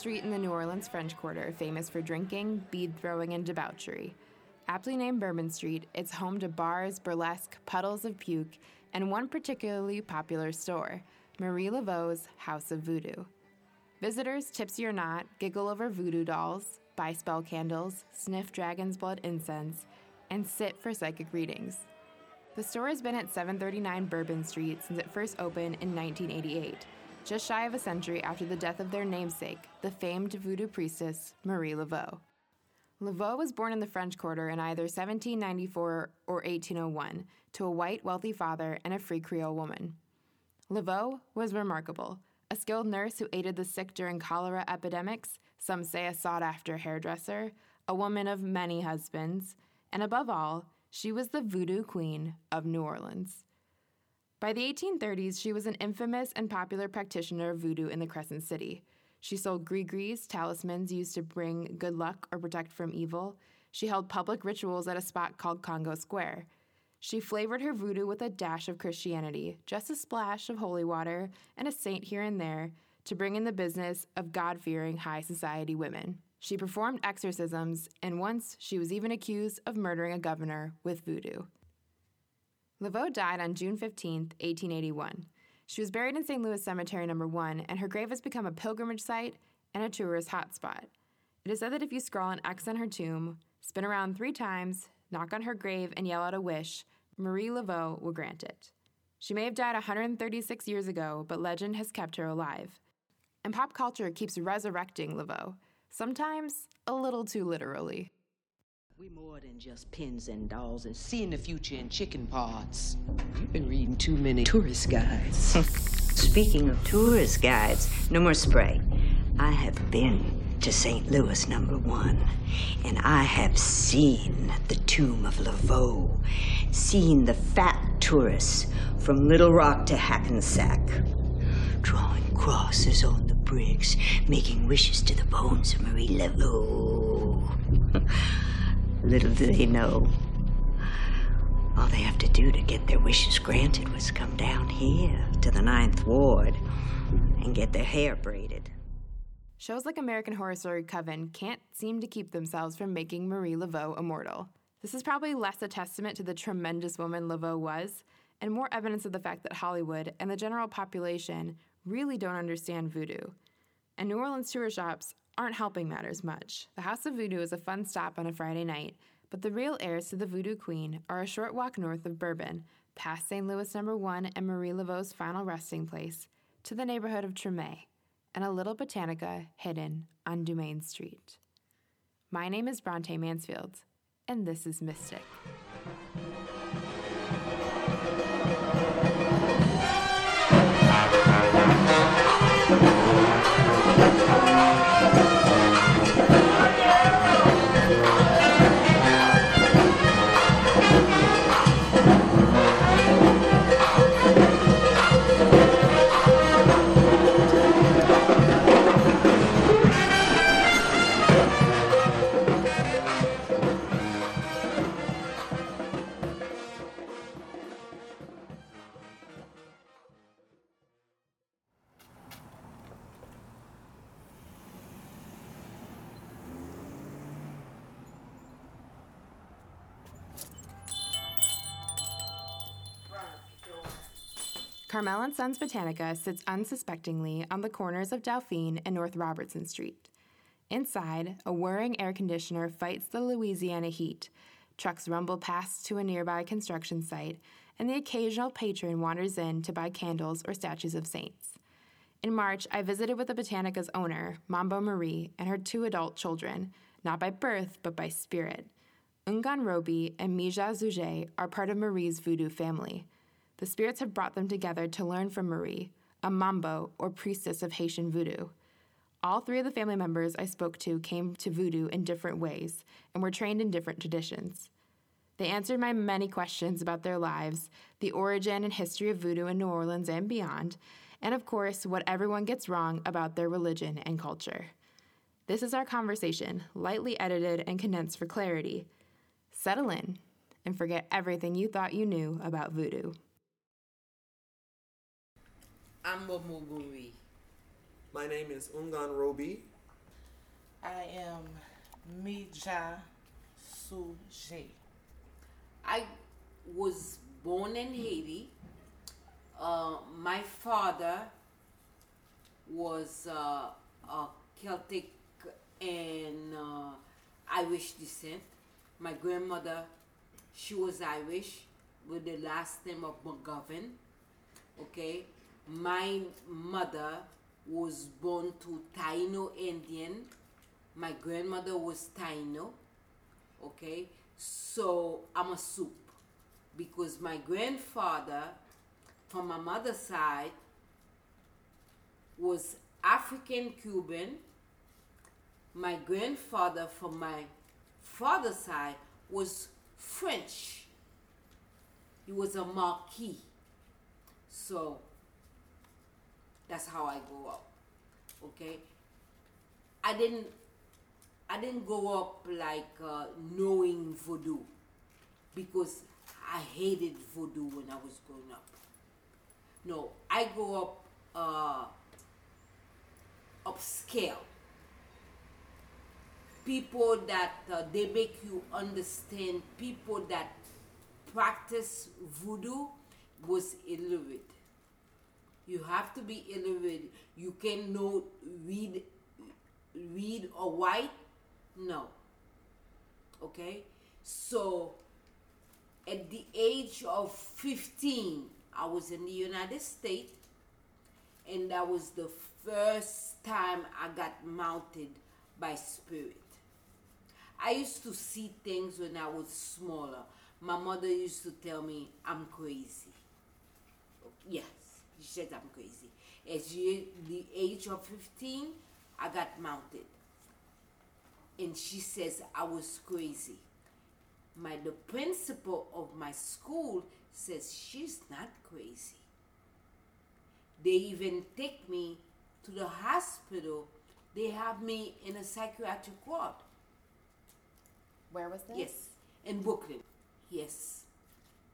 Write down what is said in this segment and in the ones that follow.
Street in the New Orleans French Quarter famous for drinking, bead throwing, and debauchery. Aptly named Bourbon Street, it's home to bars, burlesque, puddles of puke, and one particularly popular store, Marie Laveau's House of Voodoo. Visitors, tipsy or not, giggle over voodoo dolls, buy spell candles, sniff dragon's blood incense, and sit for psychic readings. The store has been at 739 Bourbon Street since it first opened in 1988 just shy of a century after the death of their namesake, the famed voodoo priestess Marie Laveau. Laveau was born in the French Quarter in either 1794 or 1801 to a white, wealthy father and a free Creole woman. Laveau was remarkable, a skilled nurse who aided the sick during cholera epidemics, some say a sought after hairdresser, a woman of many husbands, and above all, she was the voodoo queen of New Orleans. By the 1830s, she was an infamous and popular practitioner of voodoo in the Crescent City. She sold gris-gris, talismans used to bring good luck or protect from evil. She held public rituals at a spot called Congo Square. She flavored her voodoo with a dash of Christianity, just a splash of holy water, and a saint here and there to bring in the business of God fearing high society women. She performed exorcisms, and once she was even accused of murdering a governor with voodoo. Laveau died on June 15, 1881. She was buried in St. Louis Cemetery Number 1, and her grave has become a pilgrimage site and a tourist hotspot. It is said that if you scrawl an X on her tomb, spin around three times, knock on her grave, and yell out a wish, Marie Laveau will grant it. She may have died 136 years ago, but legend has kept her alive. And pop culture keeps resurrecting Laveau, sometimes a little too literally. We more than just pins and dolls and seeing the future in chicken parts. You've been reading too many tourist guides. Speaking of tourist guides, no more spray. I have been to St. Louis number one, and I have seen the tomb of Laveau, seen the fat tourists from Little Rock to Hackensack, drawing crosses on the bricks, making wishes to the bones of Marie Laveau. Little do they know. All they have to do to get their wishes granted was come down here to the Ninth Ward and get their hair braided. Shows like American Horror Story Coven can't seem to keep themselves from making Marie Laveau immortal. This is probably less a testament to the tremendous woman Laveau was, and more evidence of the fact that Hollywood and the general population really don't understand voodoo. And New Orleans tour shops aren't helping matters much. The House of Voodoo is a fun stop on a Friday night, but the real heirs to the Voodoo Queen are a short walk north of Bourbon, past St. Louis Number 1 and Marie Laveau's final resting place, to the neighborhood of Treme, and a little botanica hidden on Dumaine Street. My name is Bronte Mansfield, and this is Mystic. Carmel and Sons Botanica sits unsuspectingly on the corners of Dauphine and North Robertson Street. Inside, a whirring air conditioner fights the Louisiana heat. Trucks rumble past to a nearby construction site, and the occasional patron wanders in to buy candles or statues of saints. In March, I visited with the Botanica's owner, Mambo Marie, and her two adult children, not by birth, but by spirit. Ungan Roby and Mija Zouge are part of Marie's voodoo family. The spirits have brought them together to learn from Marie, a mambo or priestess of Haitian voodoo. All three of the family members I spoke to came to voodoo in different ways and were trained in different traditions. They answered my many questions about their lives, the origin and history of voodoo in New Orleans and beyond, and of course, what everyone gets wrong about their religion and culture. This is our conversation, lightly edited and condensed for clarity. Settle in and forget everything you thought you knew about voodoo. I'm Mambo Marie. My name is Ungan Robi. I am Mija Suje. I was born in Haiti. Uh, my father was uh, a Celtic and uh, Irish descent. My grandmother, she was Irish with the last name of McGovern. Okay, my mother was born to Taino Indian. My grandmother was Taino. Okay, so I'm a soup because my grandfather, from my mother's side, was African Cuban. My grandfather, from my father's side, was French. He was a Marquis. So that's how I grew up. Okay, I didn't. I didn't grow up like uh, knowing voodoo because I hated voodoo when I was growing up. No, I grew up uh, upscale. People that uh, they make you understand. People that practice voodoo was illiterate. You have to be illiterate. You can know read, read or write. No. Okay, so at the age of 15, I was in the United States, and that was the first time I got mounted by spirit. I used to see things when I was smaller. My mother used to tell me I'm crazy. Yes, she said I'm crazy. At the age of 15, I got mounted. And she says I was crazy my the principal of my school says she's not crazy. They even take me to the hospital. They have me in a psychiatric ward. Where was this? Yes, in Brooklyn. Yes,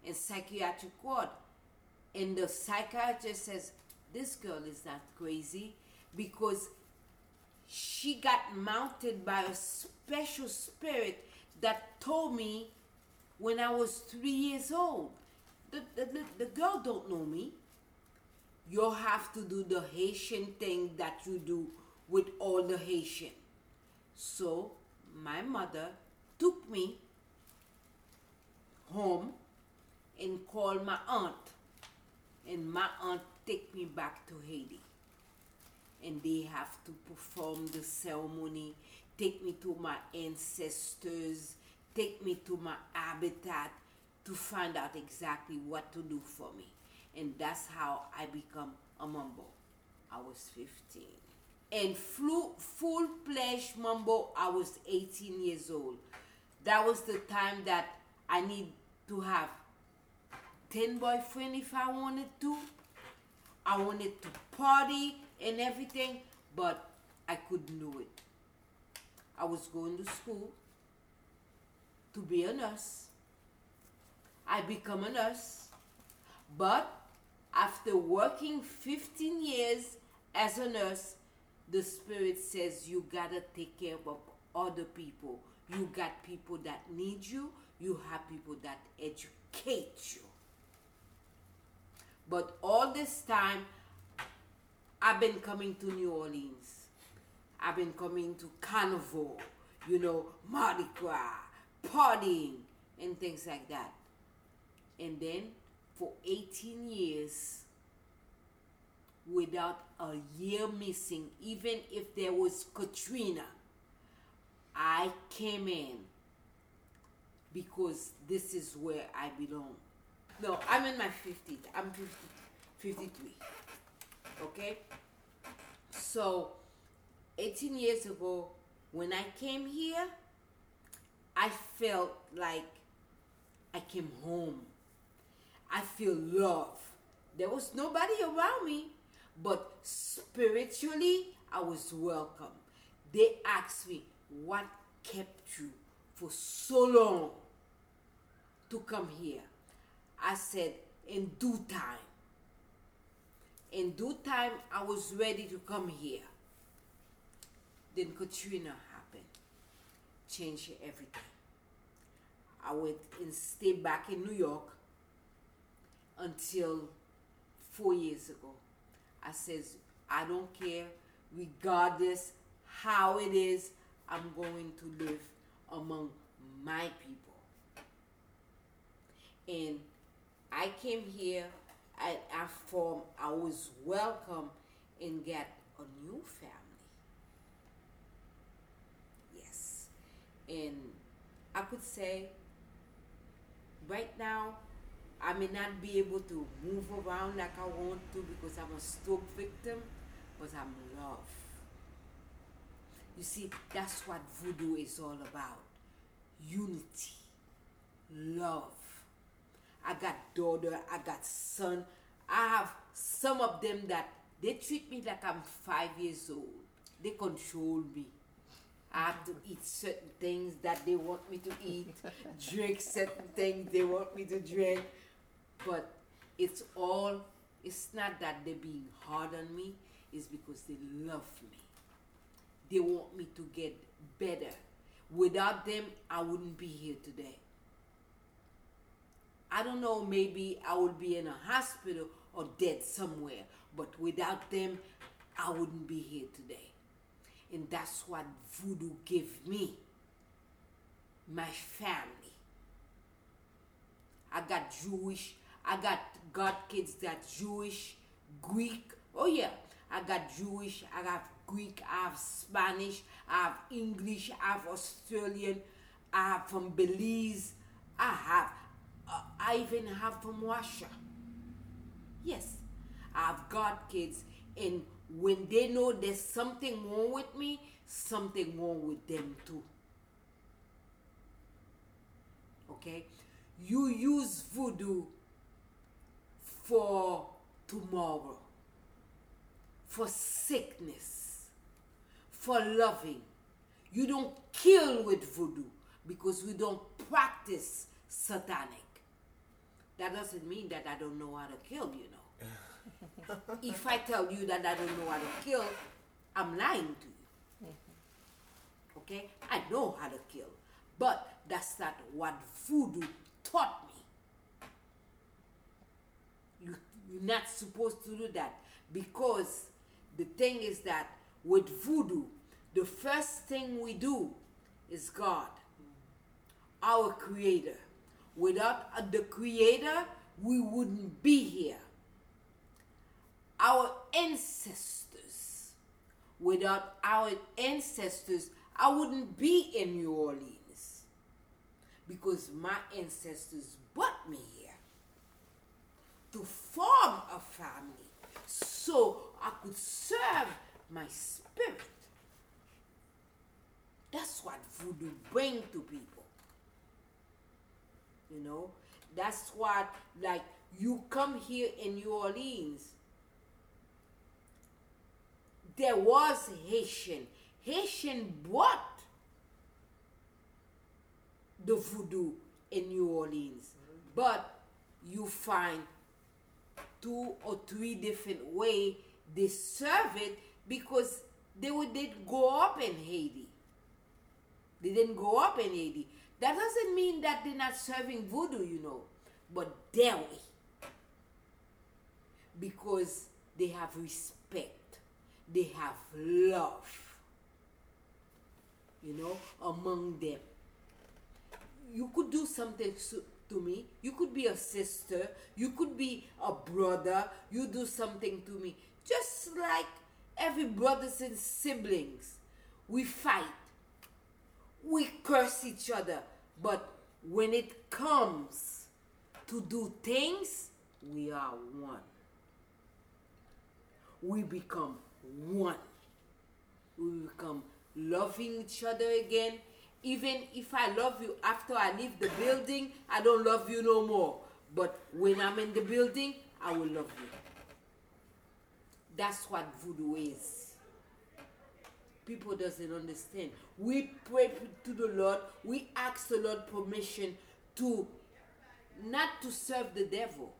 in psychiatric ward. And the psychiatrist says this girl is not crazy because she got mounted by a special spirit that told me when I was three years old. The, the, the, the girl don't know me. You have to do the Haitian thing that you do with all the Haitian. So my mother took me home and called my aunt. And my aunt take me back to Haiti. And they have to perform the ceremony, take me to my ancestors, take me to my habitat to find out exactly what to do for me. And that's how I become a mambo. I was 15. And full, full-fledged mambo, I was 18 years old. That was the time that I need to have 10 boyfriend if I wanted to. I wanted to party and everything, but I couldn't do it. I was going to school to be a nurse. I become a nurse. But after working 15 years as a nurse, the spirit says you gotta take care of other people. You got people that need you, you have people that educate you. But all this time, I've been coming to New Orleans. I've been coming to Carnival, you know, Mardi Gras, partying and things like that. And then for 18 years, without a year missing, even if there was Katrina, I came in because this is where I belong. No, I'm in my 50s. I'm 50, 53. Okay? So, 18 years ago, when I came here, I felt like I came home. I feel love. There was nobody around me, but spiritually, I was welcome. They asked me, What kept you for so long to come here? I said, In due time. In due time, I was ready to come here. Then Katrina happened, changed everything. I went and stayed back in New York until four years ago. I says, I don't care, regardless how it is, I'm going to live among my people. And I came here and I formed, I was welcome and get a new family. Yes. And I could say right now I may not be able to move around like I want to because I'm a stroke victim, but I'm loved. You see, that's what voodoo is all about unity, love. I got daughter, I got son. I have some of them that they treat me like I'm five years old. They control me. I have to eat certain things that they want me to eat, drink certain things they want me to drink. But it's all, it's not that they're being hard on me, it's because they love me. They want me to get better. Without them, I wouldn't be here today. I don't know, maybe I would be in a hospital or dead somewhere, but without them, I wouldn't be here today. And that's what voodoo gave me my family. I got Jewish, I got God kids that Jewish, Greek. Oh, yeah, I got Jewish, I have Greek, I have Spanish, I have English, I have Australian, I have from Belize, I have, uh, I even have from Russia. Yes, I have got kids, and when they know there's something wrong with me, something wrong with them too. Okay? You use voodoo for tomorrow, for sickness, for loving. You don't kill with voodoo because we don't practice satanic. That doesn't mean that I don't know how to kill, you know. if I tell you that I don't know how to kill, I'm lying to you. Okay? I know how to kill. But that's not what voodoo taught me. You, you're not supposed to do that because the thing is that with voodoo, the first thing we do is God, our creator. Without the creator, we wouldn't be here. Our ancestors, without our ancestors, I wouldn't be in New Orleans because my ancestors brought me here to form a family so I could serve my spirit. That's what voodoo bring to people. You know, that's what like you come here in New Orleans. There was Haitian. Haitian brought the voodoo in New Orleans, but you find two or three different way they serve it because they would did go up in Haiti. They didn't go up in Haiti. That doesn't mean that they're not serving voodoo, you know, but their way. Because they have respect, they have love, you know, among them. You could do something so- to me. You could be a sister. You could be a brother. You do something to me. Just like every brothers and siblings. We fight. We curse each other. But when it comes to do things, we are one. We become one. We become loving each other again. Even if I love you after I leave the building, I don't love you no more. But when I'm in the building, I will love you. That's what voodoo is. People doesn't understand. We pray to the Lord. We ask the Lord permission to not to serve the devil.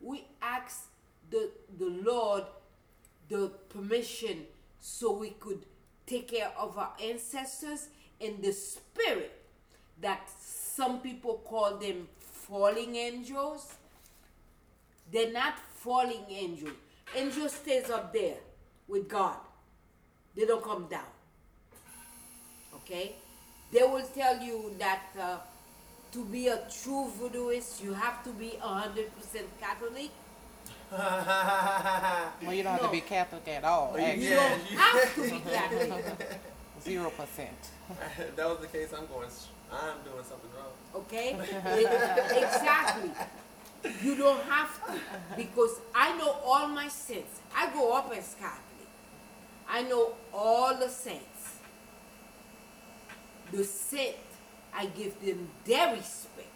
We ask the the Lord the permission so we could take care of our ancestors in the spirit that some people call them falling angels. They're not falling angels. Angel stays up there with God. They don't come down. Okay? They will tell you that uh, to be a true voodooist, you have to be 100% Catholic. Well, you don't have to be Catholic at all. You Actually, Yeah. don't have to be Catholic. zero percent. that was the case, I'm going. I'm doing something wrong. Okay? It- exactly. You don't have to because I know all my sins. I go up as Catholic. I know all the saints. The saint, I give them their respect.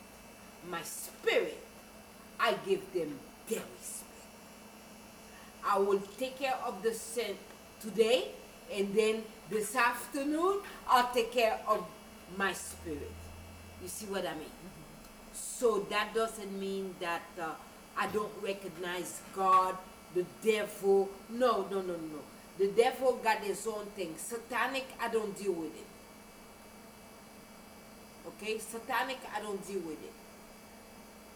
My spirit, I give them their respect. I will take care of the saint today, and then this afternoon, I'll take care of my spirit. You see what I mean? So that doesn't mean that uh, I don't recognize God, the devil. No, no, no, no. The devil got his own thing. Satanic, I don't deal with it. Okay? Satanic, I don't deal with it.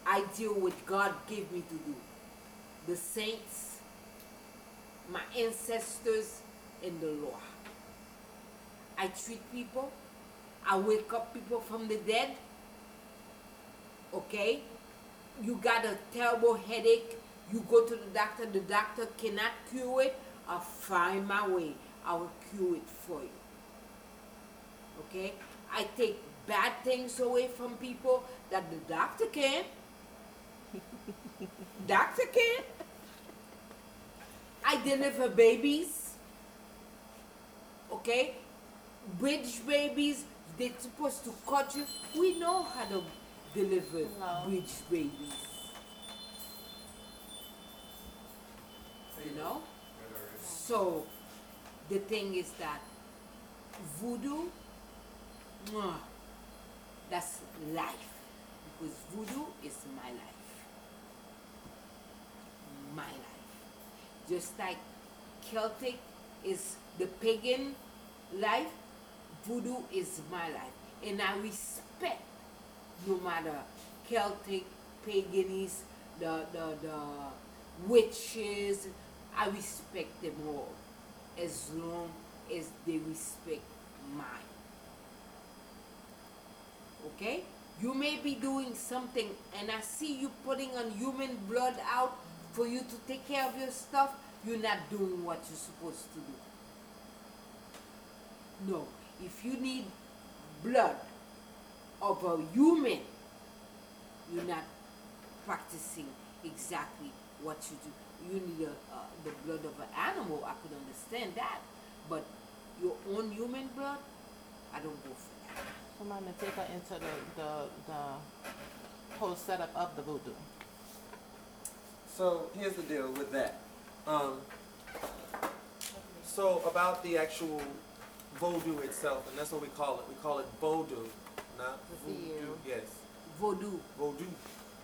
I deal with God gave me to do. The saints, my ancestors, and the law. I treat people. I wake up people from the dead. Okay? You got a terrible headache. You go to the doctor. The doctor cannot cure it. I'll find my way. I will cure it for you. Okay? I take bad things away from people that the doctor can. doctor can. I deliver babies. Okay? breech babies, they're supposed to cut you. We know how to deliver breech babies. You know? So the thing is that voodoo, that's life. Because voodoo is my life. My life. Just like Celtic is the pagan life, voodoo is my life. And I respect no matter Celtic, paganism, the, the, the witches, I respect them all as long as they respect mine. Okay? You may be doing something and I see you putting on human blood out for you to take care of your stuff, you're not doing what you're supposed to do. No. If you need blood of a human, you're not practicing exactly what you do. You need a, uh, the blood of an animal, I could understand that. But your own human blood, I don't go for that. So, Mama, take her into the, the, the whole setup of the voodoo. So here's the deal with that. Um, so about the actual voodoo itself, and that's what we call it. We call it voodoo, not voodoo. Yes, Voodoo. voodoo.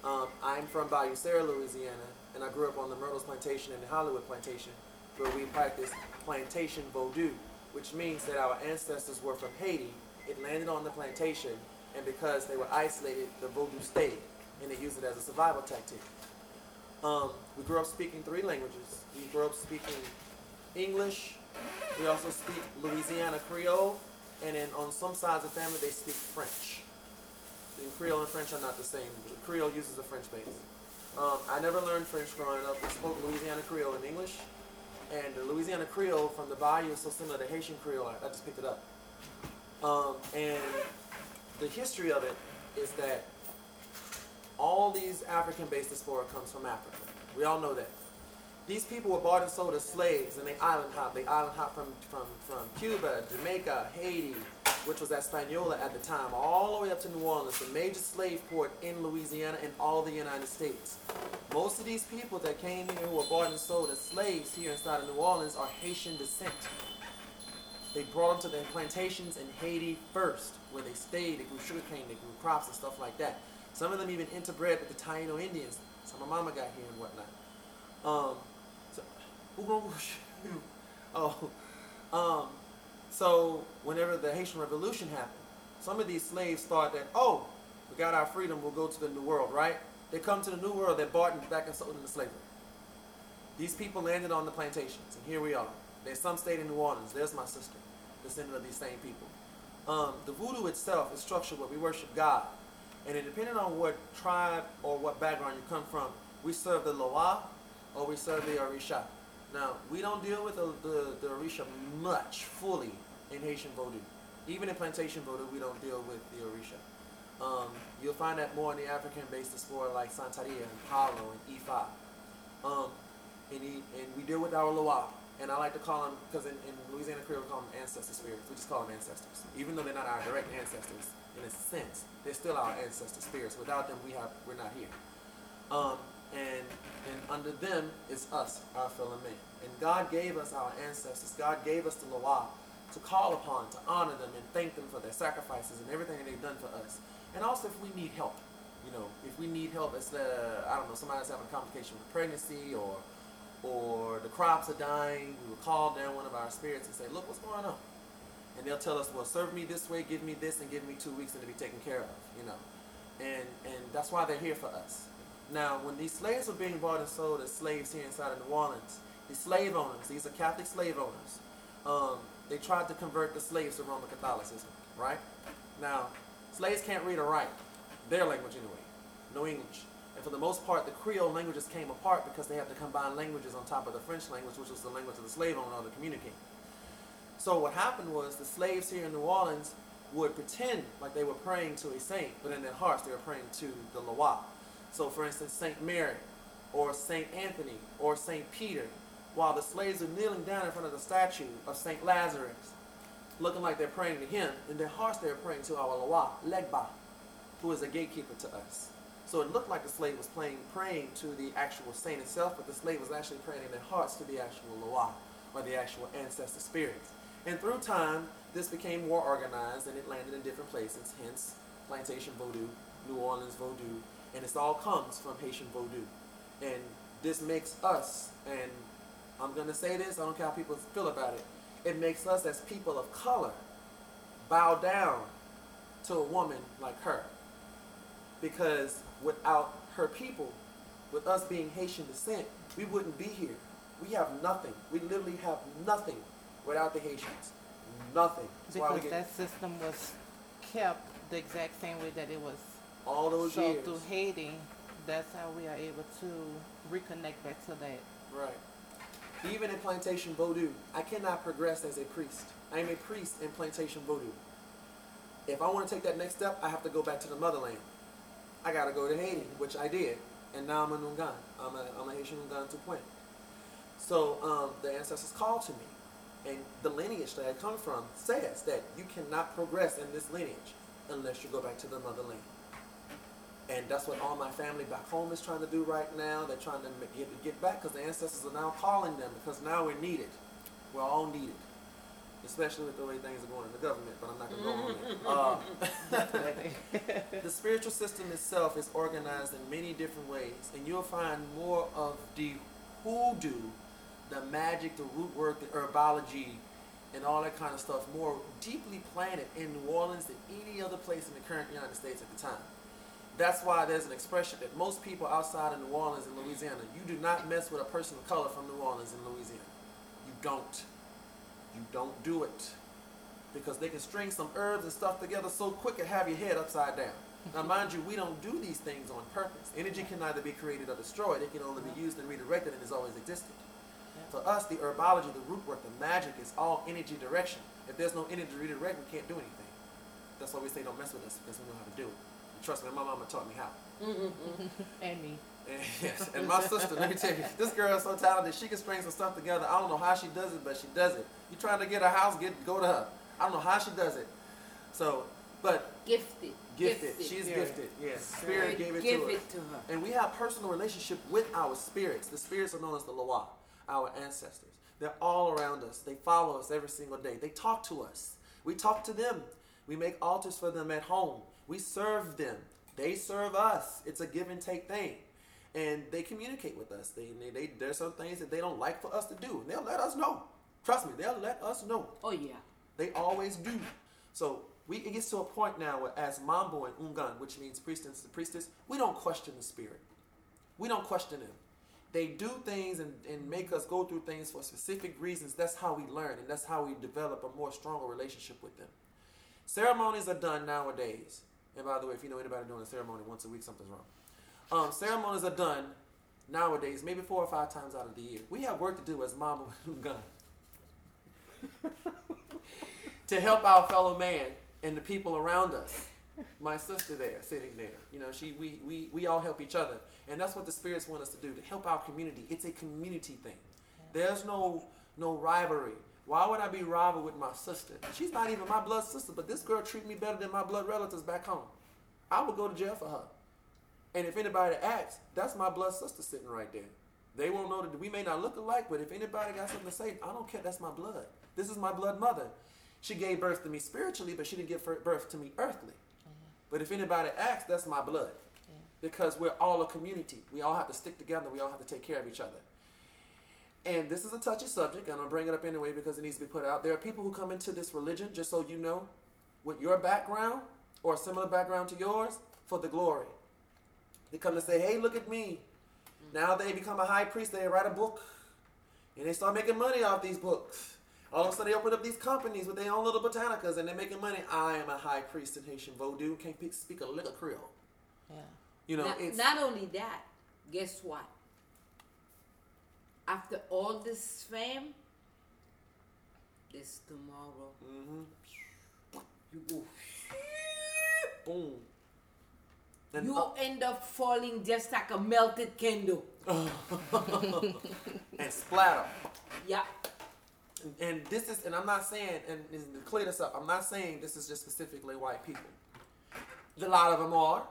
Um, I'm from Bayou Sara, Louisiana, and I grew up on the Myrtles Plantation and the Hollywood Plantation, where we practiced plantation voodoo, which means that our ancestors were from Haiti. It landed on the plantation, and because they were isolated, the voodoo stayed, and they used it as a survival tactic. Um, we grew up speaking three languages. We grew up speaking English. We also speak Louisiana Creole, and then on some sides of the family they speak French. The Creole and French are not the same. Creole uses a French base. Um, I never learned French growing up. We spoke Louisiana Creole and English, and the Louisiana Creole from the Bayou is so similar to Haitian Creole. I, I just picked it up. Um, and the history of it is that all these African-based diaspora comes from Africa. We all know that. These people were bought and sold as slaves, and they island hop. They island hop from, from, from Cuba, Jamaica, Haiti, which was at at the time, all the way up to New Orleans, the major slave port in Louisiana and all the United States. Most of these people that came here who were bought and sold as slaves here inside of New Orleans are Haitian descent. They brought them to their plantations in Haiti first, where they stayed. They grew sugarcane, they grew crops and stuff like that. Some of them even interbred with the Taino Indians. So my mama got here and whatnot. Um, so? Oh, um, so whenever the Haitian Revolution happened, some of these slaves thought that, oh, we got our freedom, we'll go to the New World, right? They come to the New World, they're bought and back and sold into slavery. These people landed on the plantations, and here we are. There's some stayed in New Orleans. There's my sister, descendant of these same people. Um, the voodoo itself is structured where we worship God. And it depending on what tribe or what background you come from, we serve the Loa or we serve the Orisha. Now, we don't deal with the, the, the Orisha much fully in Haitian Vodou. Even in plantation Vodou, we don't deal with the Orisha. Um, you'll find that more in the African-based diaspora like Santeria and Palo and Ifa. Um, and, he, and we deal with our Loa. And I like to call them, because in, in Louisiana Creole we call them ancestor spirits. We just call them ancestors. Even though they're not our direct ancestors, in a sense, they're still our ancestor spirits. Without them, we have, we're not here. Um, and, and under them is us, our fellow men. And God gave us our ancestors. God gave us the Loa to call upon, to honor them, and thank them for their sacrifices and everything that they've done for us. And also if we need help. You know, if we need help, it's uh, I don't know, somebody's having a complication with pregnancy or or the crops are dying, we will call down one of our spirits and say, look, what's going on? And they'll tell us, well, serve me this way, give me this, and give me two weeks and to be taken care of, you know. And, and that's why they're here for us. Now, when these slaves were being bought and sold as slaves here inside of New Orleans, the slave owners, these are Catholic slave owners, um, they tried to convert the slaves to Roman Catholicism, right? Now, slaves can't read or write, their language anyway, no English. And for the most part, the Creole languages came apart because they had to combine languages on top of the French language, which was the language of the slave owner to communicate. So what happened was the slaves here in New Orleans would pretend like they were praying to a saint, but in their hearts they were praying to the Loa. So for instance, Saint Mary, or Saint Anthony, or Saint Peter, while the slaves are kneeling down in front of the statue of Saint Lazarus, looking like they're praying to him, in their hearts they're praying to our Loa, Legba, who is a gatekeeper to us. So it looked like the slave was playing, praying to the actual saint itself, but the slave was actually praying in their hearts to the actual Loa, or the actual ancestor spirits. And through time, this became more organized and it landed in different places, hence Plantation Vodou, New Orleans Vodou, and it all comes from Haitian Vodou. And this makes us, and I'm going to say this, I don't care how people feel about it, it makes us as people of color bow down to a woman like her. Because without her people, with us being Haitian descent, we wouldn't be here. We have nothing. We literally have nothing without the Haitians. Nothing. That's Because that system was kept the exact same way that it was all those so years. through Haiti, that's how we are able to reconnect back to that. Right. Even in plantation Vodou, I cannot progress as a priest. I am a priest in plantation Vodou. If I want to take that next step, I have to go back to the motherland. I got to go to Haiti, which I did, and now I'm a Nungan. I'm a, I'm a Haitian Nungan to point. So um, the ancestors called to me, and the lineage that I come from says that you cannot progress in this lineage unless you go back to the motherland. And that's what all my family back home is trying to do right now. They're trying to get, get back because the ancestors are now calling them because now we're needed. We're all needed. Especially with the way things are going in the government, but I'm not going to go on that. Uh, the spiritual system itself is organized in many different ways, and you'll find more of the hoodoo, the magic, the root work, the herbology, and all that kind of stuff more deeply planted in New Orleans than any other place in the current United States at the time. That's why there's an expression that most people outside of New Orleans and Louisiana, you do not mess with a person of color from New Orleans and Louisiana. You don't. You don't do it. Because they can string some herbs and stuff together so quick and have your head upside down. Now, mind you, we don't do these things on purpose. Energy can neither be created or destroyed. It can only be used and redirected and has always existed. For us, the herbology, the root work, the magic is all energy direction. If there's no energy to redirect, we can't do anything. That's why we say don't mess with us because we know how to do it. And trust me, my mama taught me how. And me. And, yes, and my sister, let me tell you, this girl is so talented. She can string some stuff together. I don't know how she does it, but she does it. You trying to get a house, get go to her. I don't know how she does it. So, but Gifted. gifted. She's gifted. Yes, spirit gave it Give to her. it to her. And we have personal relationship with our spirits. The spirits are known as the Loa, our ancestors. They're all around us. They follow us every single day. They talk to us. We talk to them. We make altars for them at home. We serve them. They serve us. It's a give and take thing. and they communicate with us. They, they, they there's some things that they don't like for us to do, and they'll let us know. Trust me, they'll let us know. Oh yeah. They always do. So we it gets to a point now where as Mambo and Ungan, which means priest and priestess, we don't question the spirit. We don't question them. They do things and, and make us go through things for specific reasons. That's how we learn and that's how we develop a more stronger relationship with them. Ceremonies are done nowadays. And by the way, if you know anybody doing a ceremony once a week, something's wrong. Um, ceremonies are done nowadays, maybe four or five times out of the year. We have work to do as and Ungan to help our fellow man and the people around us. My sister there, sitting there, you know, she we, we we all help each other, and that's what the spirits want us to do to help our community. It's a community thing. There's no no rivalry. Why would I be rival with my sister? She's not even my blood sister, but this girl treat me better than my blood relatives back home. I would go to jail for her. And if anybody asks, that's my blood sister sitting right there. They won't know that we may not look alike, but if anybody got something to say, I don't care. That's my blood. This is my blood mother. She gave birth to me spiritually, but she didn't give birth to me earthly. Mm-hmm. But if anybody asks, that's my blood. Because we're all a community. We all have to stick together. We all have to take care of each other. And this is a touchy subject, and I'm bring it up anyway because it needs to be put out. There are people who come into this religion, just so you know, with your background or a similar background to yours, for the glory. They come to say, hey, look at me. Now they become a high priest, they write a book, and they start making money off these books. All of a sudden, they open up these companies with their own little botanicas, and they're making money. I am a high priest in Haitian Vodou, can't speak a lick of Creole. Yeah. You know, not, it's not only that, guess what? After all this fame, this tomorrow. Mm-hmm. You go. boom. And You up- end up falling just like a melted candle. and splatter. Yeah. And, and this is, and I'm not saying, and, and to clear this up, I'm not saying this is just specifically white people. A lot of them are,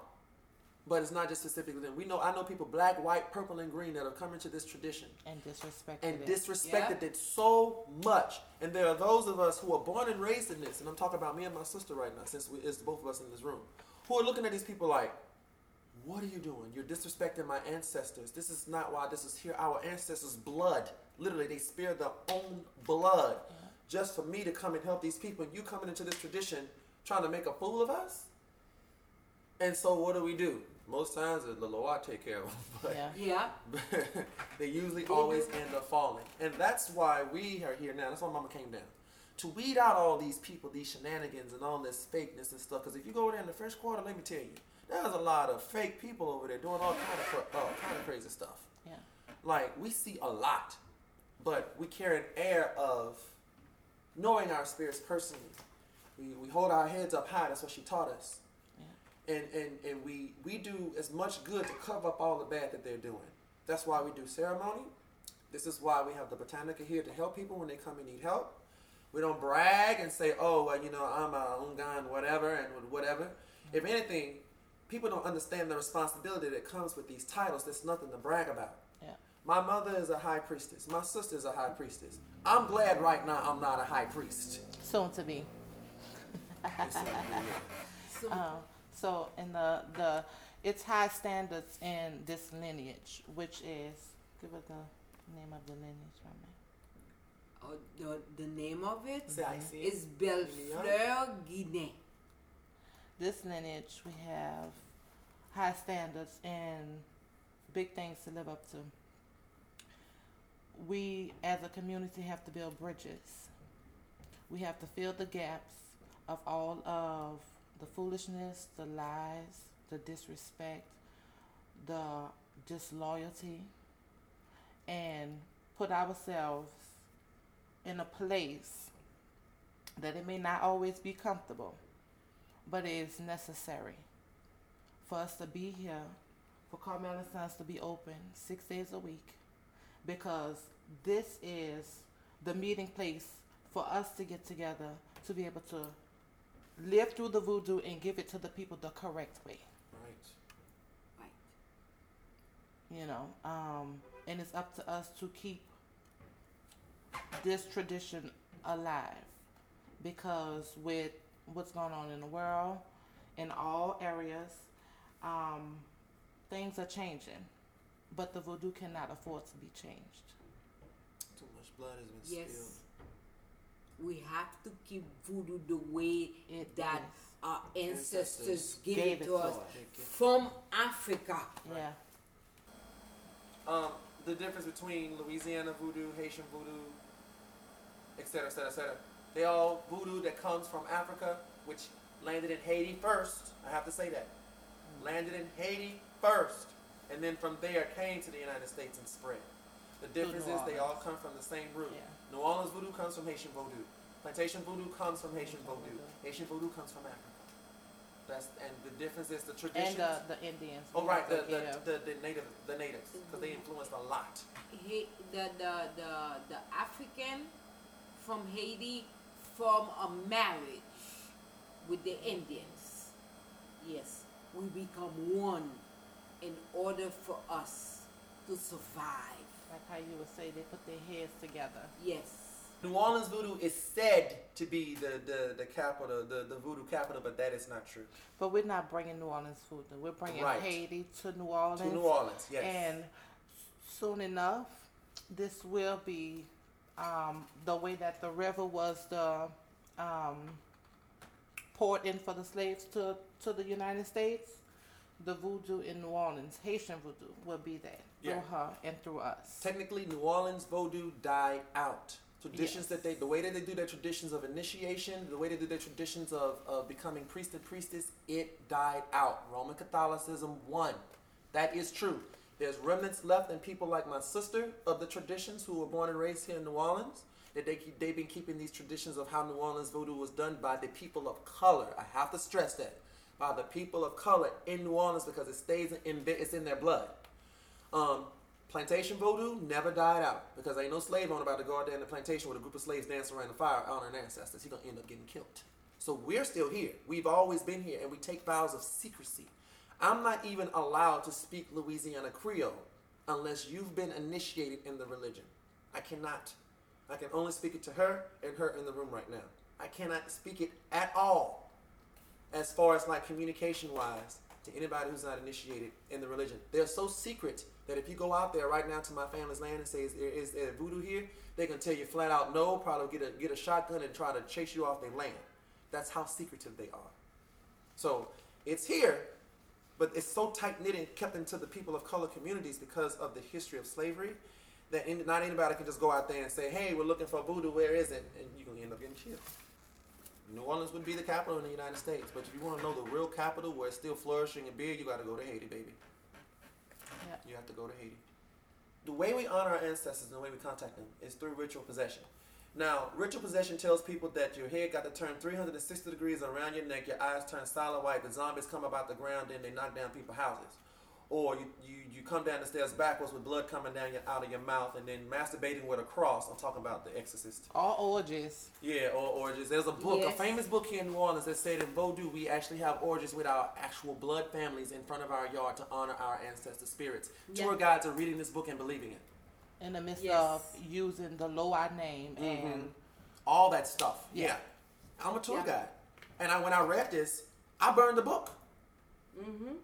but it's not just specifically them. We know, I know people, black, white, purple, and green, that have come into this tradition And disrespected and it. disrespected Yeah. it so much. And there are those of us who are born and raised in this, and I'm talking about me and my sister right now, since we, it's both of us in this room, who are looking at these people like, what are you doing? You're disrespecting my ancestors. This is not why this is here. Our ancestors' blood, literally, they spared their own blood just for me to come and help these people. And you coming into this tradition trying to make a fool of us? And so, what do we do? Most times, the Lord take care of them. But Yeah. Yeah. they usually always end up falling. And that's why we are here now. That's why Mama came down. To weed out all these people, these shenanigans, and all this fakeness and stuff. Because if you go there in the first quarter, let me tell you, there's a lot of fake people over there doing all kind of cra- all kind of crazy stuff. Yeah. Like we see a lot, but we carry an air of knowing our spirits personally. We, we hold our heads up high. That's what she taught us. And, and, and we, we do as much good to cover up all the bad that they're doing. That's why we do ceremony. This is why we have the Botanica here to help people when they come and need help. We don't brag and say, oh, well, you know, I'm a Ungan, whatever, and whatever. If anything, people don't understand the responsibility that comes with these titles. There's nothing to brag about. Yeah. My mother is a high priestess. My sister is a high priestess. I'm glad right now I'm not a high priest. Soon to be. So, Um, so in the the it's high standards in this lineage, which is give us the name of the lineage, my man. uh, the, the name of it Say I see. is Bellefleur Guinée. This lineage we have high standards and big things to live up to. We as a community have to build bridges. We have to fill the gaps of all of the foolishness, the lies, the disrespect, the disloyalty, and put ourselves in a place that it may not always be comfortable, but it is necessary for us to be here, for Carmel and Sons to be open six days a week, because this is the meeting place for us to get together to be able to live through the voodoo and give it to the people the correct way Right. Right. you know um, and it's up to us to keep this tradition alive because with what's going on in the world in all areas um, things are changing but the voodoo cannot afford to be changed. Too much blood has been Yes. spilled. We have to keep voodoo the way It that is. our ancestors, Ancestors gave, gave it it to to us us. from Africa. Yeah. Um, the difference between Louisiana voodoo, Haitian voodoo, et cetera, et cetera, et cetera. They all voodoo that comes from Africa, which landed in Haiti first. I have to say that. Landed in Haiti first. And then from there came to the United States and spread. The difference is they all come from the same root. Yeah. New Orleans voodoo comes from Haitian voodoo. Plantation voodoo comes from Haitian voodoo. Haitian voodoo comes from Africa. That's and the difference is the uh, traditions. And the, the Indians. oh right, the to the, the, the native the natives because they influenced a lot. He, the, the, the, the African from Haiti form a marriage with the Indians. Yes, we become one in order for us to survive. Like how you would say they put their heads together. Yes. New Orleans voodoo is said to be the, the, the capital, the, the voodoo capital, but that is not true. But we're not bringing New Orleans voodoo. We're bringing Right. Haiti to New Orleans. To New Orleans, yes. And soon enough, this will be um, the way that the river was the um, poured in for the slaves to, to the United States. The voodoo in New Orleans, Haitian voodoo, will be that Yeah. through her and through us. Technically, New Orleans voodoo died out. Traditions Yes. that they, the way that they do their traditions of initiation, the way they do their traditions of, of becoming priest and priestess, it died out. Roman Catholicism won. That is true. There's remnants left and people like my sister of the traditions who were born and raised here in New Orleans. That they keep, they've been keeping these traditions of how New Orleans voodoo was done by the people of color. I have to stress that by the people of color in New Orleans because it stays in, it's in their blood. Um, plantation voodoo never died out because ain't no slave owner about to go out there in the plantation with a group of slaves dancing around the fire honoring ancestors. He's gonna end up getting killed. So we're still here. We've always been here, and we take vows of secrecy. I'm not even allowed to speak Louisiana Creole unless you've been initiated in the religion. I cannot. I can only speak it to her and her in the room right now. I cannot speak it at all as far as like communication wise to anybody who's not initiated in the religion. They're so secret that if you go out there right now to my family's land and say, is there, is there voodoo here? They can tell you flat out no, probably get a, get a shotgun and try to chase you off their land. That's how secretive they are. So it's here, but it's so tight knit and kept into the people of color communities because of the history of slavery that not anybody can just go out there and say, hey, we're looking for voodoo, where is it? And you're going to end up getting killed. New Orleans would be the capital in the United States, but if you want to know the real capital where it's still flourishing and big, you got to go to Haiti, baby. Yeah. You have to go to Haiti. The way we honor our ancestors and the way we contact them is through ritual possession. Now, ritual possession tells people that your head got to turn 360 degrees around your neck, your eyes turn silent white, the zombies come about the ground, then they knock down people's houses. Or you, you, you come down the stairs backwards with blood coming down your, out of your mouth and then masturbating with a cross. I'm talking about The Exorcist. All orgies. Yeah, or orgies. There's a book, a famous book here in New Orleans that said in Vodou we actually have orgies with our actual blood families in front of our yard to honor our ancestor spirits. Yeah. Tour guides are reading this book and believing it. in the midst Yes. of using the Loa name and All that stuff. Yeah. Yeah. I'm a tour Yeah. guide. And I, when I read this, I burned the book. Mm-hmm.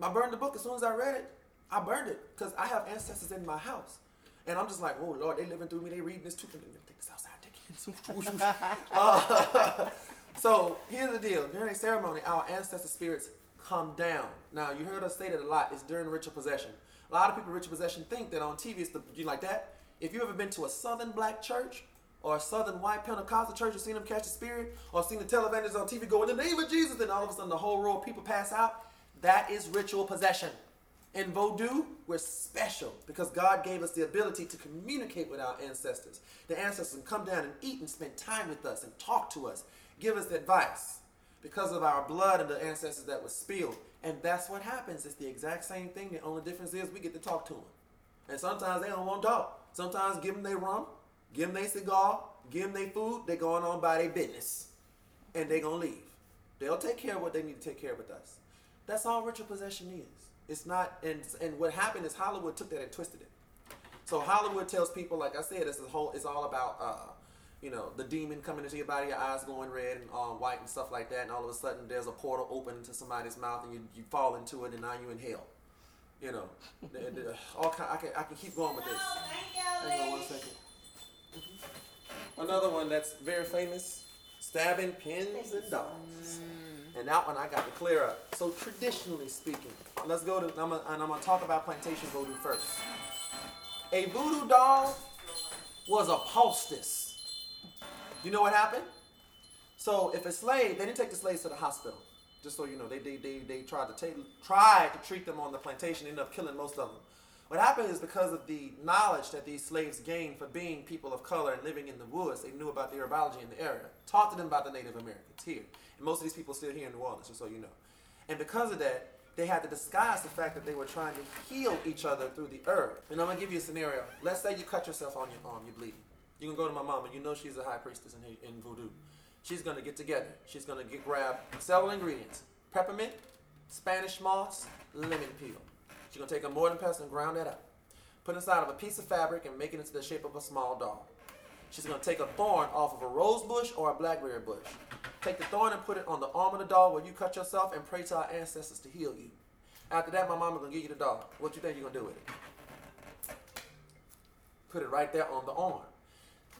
I burned the book as soon as I read it. I burned it because I have ancestors in my house. And I'm just like, oh Lord, they living through me. They reading this too. Outside. Uh, so here's the deal. During a ceremony, our ancestor spirits come down. Now you heard us say that a lot. It's during ritual possession. A lot of people ritual possession think that on TV it's the you like that. If you ever been to a Southern black church or a Southern white Pentecostal church and seen them catch the spirit, or seen the televangelists on TV go in the name of Jesus, then all of a sudden the whole row of people pass out, that is ritual possession. In Vodou, we're special because God gave us the ability to communicate with our ancestors. The ancestors can come down and eat and spend time with us and talk to us, give us advice because of our blood and the ancestors that was spilled. And that's what happens. It's the exact same thing. The only difference is we get to talk to them. And sometimes they don't want to talk. Sometimes give them their rum, give them their cigar, give them their food. They're going on by their business. And they're going to leave. They'll take care of what they need to take care of with us. That's all ritual possession is. It's not, and, and what happened is Hollywood took that and twisted it. So Hollywood tells people, like I said, it's a whole, it's all about, uh, you know, the demon coming into your body, your eyes going red and uh, white and stuff like that, and all of a sudden there's a portal open into somebody's mouth and you, you fall into it and now you're in hell. You know, the, the, all kind, I can I can keep going with this. Hang on one second. Another one that's very famous, stabbing pins and dolls. And that one I got to clear up. So traditionally speaking, let's go to and I'm gonna talk about plantation voodoo first. A voodoo doll was a poultice. You know what happened? So if a slave, they didn't take the slaves to the hospital. Just so you know, they they, they, they tried to take tried to treat them on the plantation, ended up killing most of them. What happened is because of the knowledge that these slaves gained for being people of color and living in the woods, they knew about the herbology in the area. Talked to them about the Native Americans here. And most of these people still here in New Orleans, just so you know. And because of that, they had to disguise the fact that they were trying to heal each other through the herb. And I'm gonna give you a scenario. Let's say you cut yourself on your arm, you're bleeding. You can go to my mom, and You know she's a high priestess in, in voodoo. She's gonna get together. She's gonna get grab several ingredients: peppermint, Spanish moss, lemon peel. She's gonna take a mortar and pestle and ground that up. Put it inside of a piece of fabric and make it into the shape of a small doll. She's gonna take a thorn off of a rose bush or a blackberry bush. Take the thorn and put it on the arm of the doll where you cut yourself and pray to our ancestors to heal you. After that, my mama gonna give you the doll. What you think you're gonna do with it? Put it right there on the arm.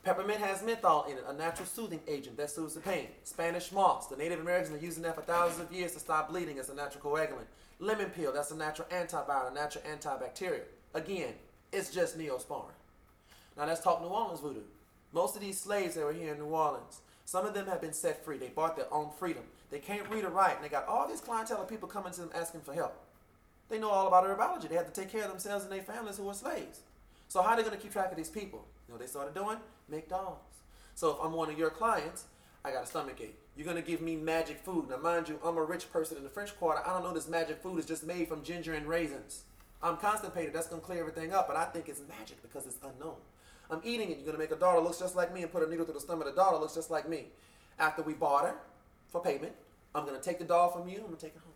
Peppermint has menthol in it, a natural soothing agent that soothes the pain. Spanish moss, the Native Americans are using that for thousands of years to stop bleeding as a natural coagulant. Lemon peel, that's a natural antiviral, a natural antibacterial. Again, it's just neosporin. Now let's talk New Orleans voodoo. Most of these slaves that were here in New Orleans, some of them have been set free. They bought their own freedom. They can't read or write, and they got all these clientele of people coming to them asking for help. They know all about herbology. They have to take care of themselves and their families who were slaves. So how are they going to keep track of these people? You know they started doing? Make dolls. So if I'm one of your clients, I got a stomach ache. You're going to give me magic food. Now, mind you, I'm a rich person in the French Quarter. I don't know this magic food is just made from ginger and raisins. I'm constipated. That's going to clear everything up, but I think it's magic because it's unknown. I'm eating it. You're going to make a doll that looks just like me and put a needle through the stomach of the doll that looks just like me. After we bought her for payment, I'm going to take the doll from you. I'm going to take it home.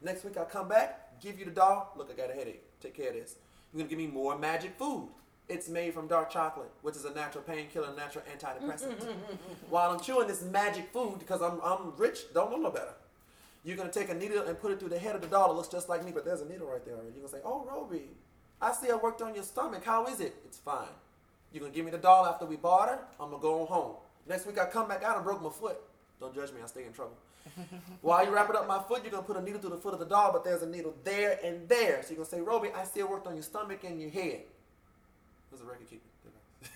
Next week, I'll come back, give you the doll. Look, I got a headache. Take care of this. You're going to give me more magic food. It's made from dark chocolate, which is a natural painkiller, and natural antidepressant. While I'm chewing this magic food, because I'm, I'm rich, don't know no better. You're gonna take a needle and put it through the head of the doll. It looks just like me, but there's a needle right there. And you're gonna say, "Oh, Roby, I see I worked on your stomach. How is it? It's fine. You're gonna give me the doll after we barter. I'm gonna go home. Next week I come back out and broke my foot. Don't judge me. I stay in trouble. While you wrapping up my foot, you're gonna put a needle through the foot of the doll, but there's a needle there and there. So you're gonna say, Roby, I still worked on your stomach and your head. There's a record keeper.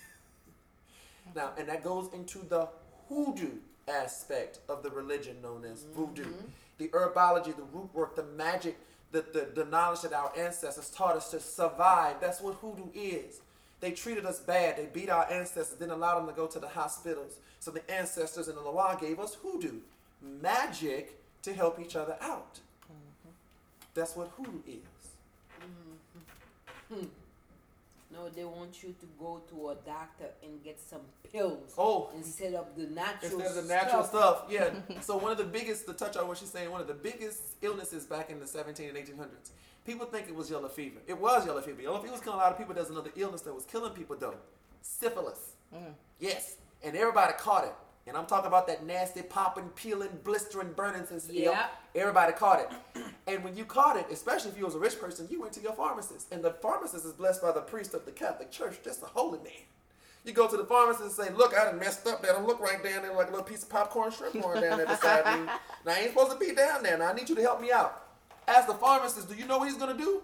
now, and that goes into the hoodoo aspect of the religion known as mm-hmm. voodoo. The herbology, the root work, the magic, the, the, the knowledge that our ancestors taught us to survive. That's what hoodoo is. They treated us bad. They beat our ancestors, didn't allow them to go to the hospitals. So the ancestors in the Loa gave us hoodoo, magic to help each other out. Mm-hmm. That's what hoodoo is. Mm-hmm. Hmm. No, they want you to go to a doctor and get some pills Oh, instead of the natural Instead of the natural stuff, yeah. so one of the biggest, to touch on what she's saying, one of the biggest illnesses back in the 17 and 1800s. People think it was yellow fever. It was yellow fever. Yellow fever was killing a lot of people. There's another illness that was killing people though, syphilis. Mm. Yes, and everybody caught it. And I'm talking about that nasty popping, peeling, blistering, burning sense. Yeah. Everybody caught it. And when you caught it, especially if you was a rich person, you went to your pharmacist. And the pharmacist is blessed by the priest of the Catholic Church, just a holy man. You go to the pharmacist and say, look, I done messed up there. Don't look right down there like a little piece of popcorn shrimp going down there beside me. Now, I ain't supposed to be down there. Now, I need you to help me out. As the pharmacist, do you know what he's to do?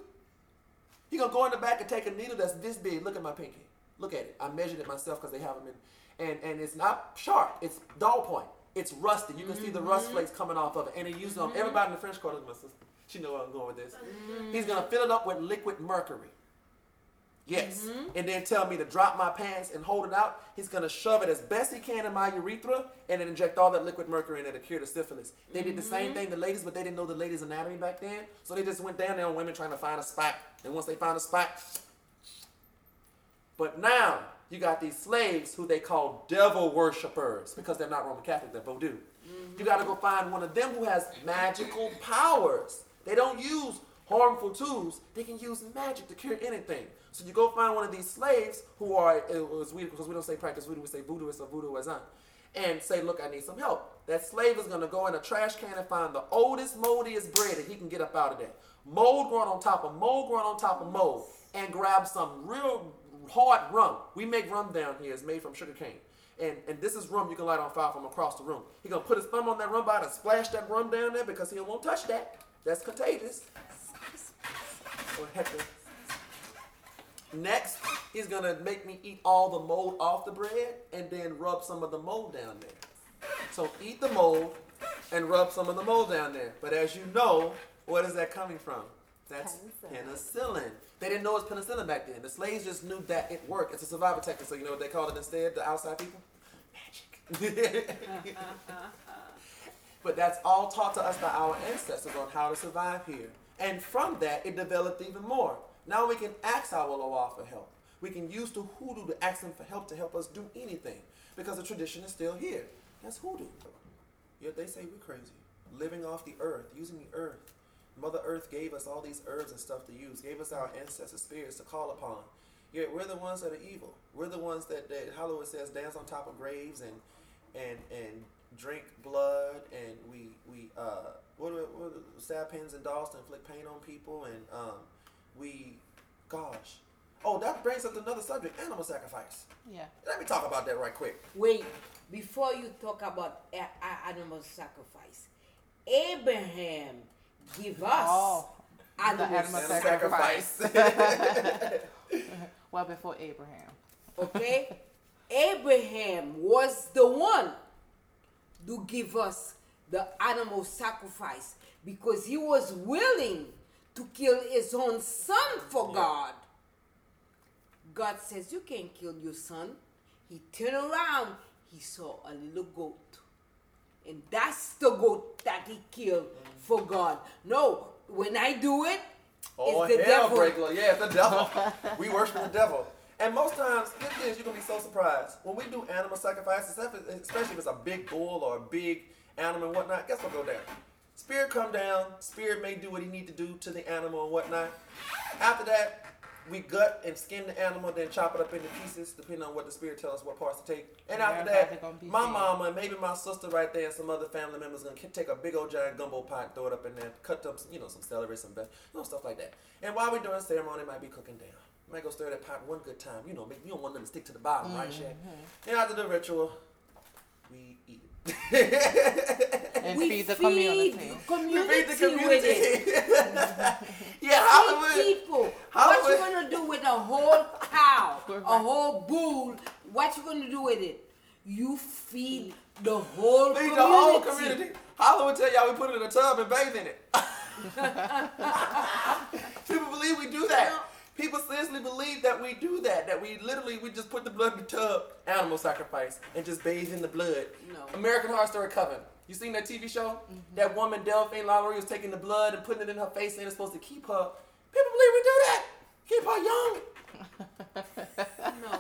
He's to go in the back and take a needle that's this big. Look at my pinky. Look at it. I measured it myself because they have them in. And, and it's not sharp. It's dull point. It's rusty. You can see the rust mm-hmm. flakes coming off of it. And he used it on mm-hmm. everybody in the French Quarter. My sister. She know where I'm going with this. Mm-hmm. He's going to fill it up with liquid mercury. Yes. Mm-hmm. And then tell me to drop my pants and hold it out. He's going to shove it as best he can in my urethra and then inject all that liquid mercury in it to cure the syphilis. They did the same mm-hmm. thing to ladies, but they didn't know the ladies' anatomy back then. So they just went down there on women trying to find a spot. And once they found a spot, but now you got these slaves who they call devil worshippers because they're not Roman Catholic, they're voodoo. You mm-hmm. got to go find one of them who has magical powers. They don't use harmful tools, they can use magic to cure anything. So you go find one of these slaves who are, was weird because we don't say practice voodoo, we say voodooist or voodooism, and say, look, I need some help. That slave is going to go in a trash can and find the oldest, moldiest bread that he can get up out of there. mold growing on top of mold growing on top of mold, and grab some real hard rum. We make rum down here. It's made from sugar cane. And, and this is rum you can light on fire from across the room. He gonna put his thumb on that rum bottle and splash that rum down there because he won't touch that. That's contagious. Or Hector. Next, he's gonna make me eat all the mold off the bread and then rub some of the mold down there. So eat the mold and rub some of the mold down there. But as you know, what is that coming from? That's penicillin. They didn't know it was penicillin back then. The slaves just knew that it worked. It's a survival technique. So you know what they called it instead? The outside people? Magic. but that's all taught to us by our ancestors on how to survive here. And from that, it developed even more. Now we can ask our Loa for help. We can use the hoodoo to ask them for help to help us do anything because the tradition is still here. That's hoodoo. Yet they say we're crazy. Living off the earth, using the earth. Mother Earth gave us all these herbs and stuff to use, gave us our ancestors' spirits to call upon. Yet we're the ones that are evil. We're the ones that, that Hollywood says dance on top of graves and and and drink blood and we we uh what what are stab pens and dolls to inflict pain on people and um we gosh oh that brings up another subject animal sacrifice Yeah. let me talk about that right quick Wait, before you talk about a- a- animal sacrifice, Abraham give us Oh, animal, animal sacrifice. sacrifice. Well, before Abraham. Okay, Abraham was the one to give us the animal sacrifice because he was willing to kill his own son for God. God says, You can't kill your son. He turned around, he saw a little goat. And that's the goat that he killed mm. for God. No, when I do it, Oh, it's the devil. breaker. Yeah, it's the devil. we worship the devil. And most times, this is, you're going to be so surprised. When we do animal sacrifices, especially if it's a big bull or a big animal and whatnot, guess what go down? Spirit come down. Spirit may do what he need to do to the animal and whatnot. After that, we gut and skin the animal, then chop it up into pieces, depending on what the spirit tells us what parts to take. And after that, my mama and maybe my sister right there and some other family members gonna take a big old giant gumbo pot, throw it up in there, cut up, you know, some celery, some, veg- you know, stuff like that. And while we're doing ceremony, might be cooking down. Might go stir that pot one good time. You know, you don't want them to stick to the bottom, right, Shaq? And after the ritual, we eat it. And we feed the feed community. community, Feed the community. yeah, Feed Hollywood. people. What you gonna do with a whole cow, a whole bull? What you gonna do with it? You feed the whole Feed community. the whole community. Hollywood tell y'all we put it in a tub and bathe in it. People believe we do that. People seriously believe that we do that. That we literally we just put the blood in the tub, animal sacrifice, and just bathe in the blood. No. American Horror Story Coven. You seen that TV show? That woman Delphine LaLaurie was taking the blood and putting it in her face, and it's supposed to keep her. People believe we do that. Keep her young. No.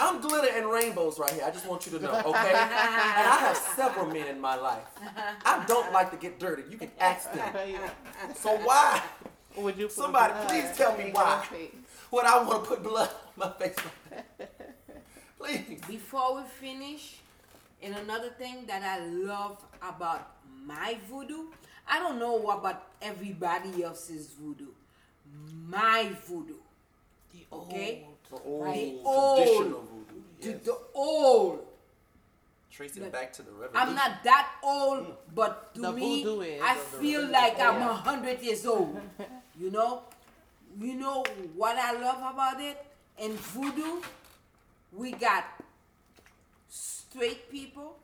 I'm glitter and rainbows right here. I just want you to know, okay? and I have several men in my life. I don't like to get dirty. You can ask them. So why Would you put Somebody, blood please tell me in why. would I want to put blood on my face like that? Please. Before we finish, and another thing that I love about my voodoo, I don't know about everybody else's voodoo. My voodoo. Okay? The old Right. traditional Old. voodoo. Yes. the old. Trace it back to the revolution. I'm not that old, hmm. but to The me. I feel like I'm Yeah. a hundred years old. You know, you know what I love about it. In voodoo, we got straight people,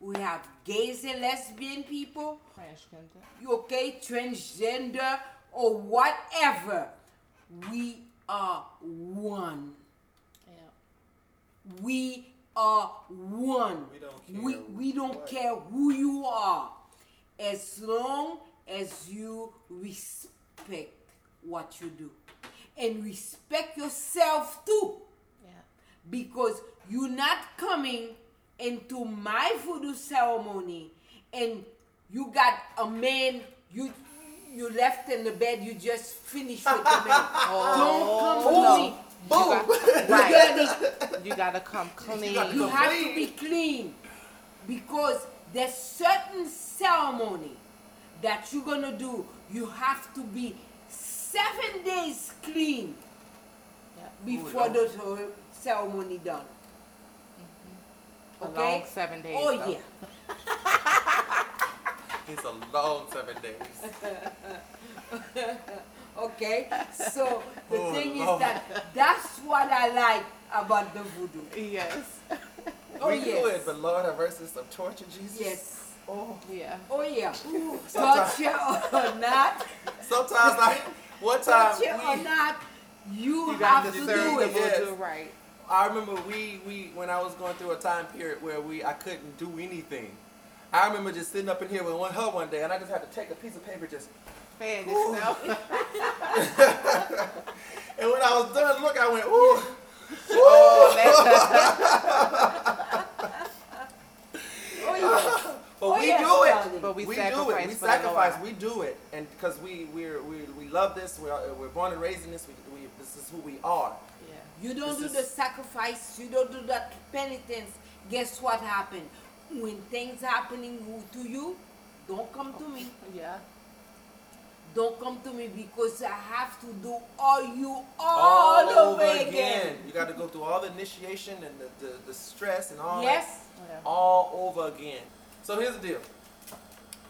we have gays and lesbian people, Transgender. you okay, transgender or whatever. We are one. Yeah. We are one. We don't care We, we don't what. care who you are, as long as you respect what you do, and respect yourself too, Yeah. because you're not coming into my voodoo ceremony and you got a man you you left in the bed. You just finished with the man. don't come to me. Boom. Right. you gotta come clean. gotta You come have to be clean because there's certain ceremony that you're gonna do, you have to be seven days clean before the uh, ceremony done. A Okay? long seven days. Oh though. yeah. It's a long seven days. Okay. So the Oh, thing Lord. is that that's what I like about the voodoo. Yes. Oh we do yes. it, but Lord have mercy, some torture, Jesus. Yes. Oh. Yeah. Oh yeah. Sometimes- Torture or not, Sometimes I, one time torture or not, you, You have to to do it. Yes. voodoo right. I remember we, we when I was going through a time period where we I couldn't do anything. I remember just sitting up in here with one her one day, and I just had to take a piece of paper just. Fan yourself. And when I was done, look, I went, ooh. Oh, oh yeah. But Oh, we yes, do it. But we do it. We sacrifice. We do it, and because we we're, we we love this. We're we're born and raised in this. We, we this is who we are. You don't do the sacrifice. You don't do that penitence. Guess what happened? When things happening to you, don't come to me. Yeah. Don't come to me because I have to do all you all, over again. You got to go through all the initiation and the, the, the stress and all that. Yes. Yeah. all over again. So here's the deal.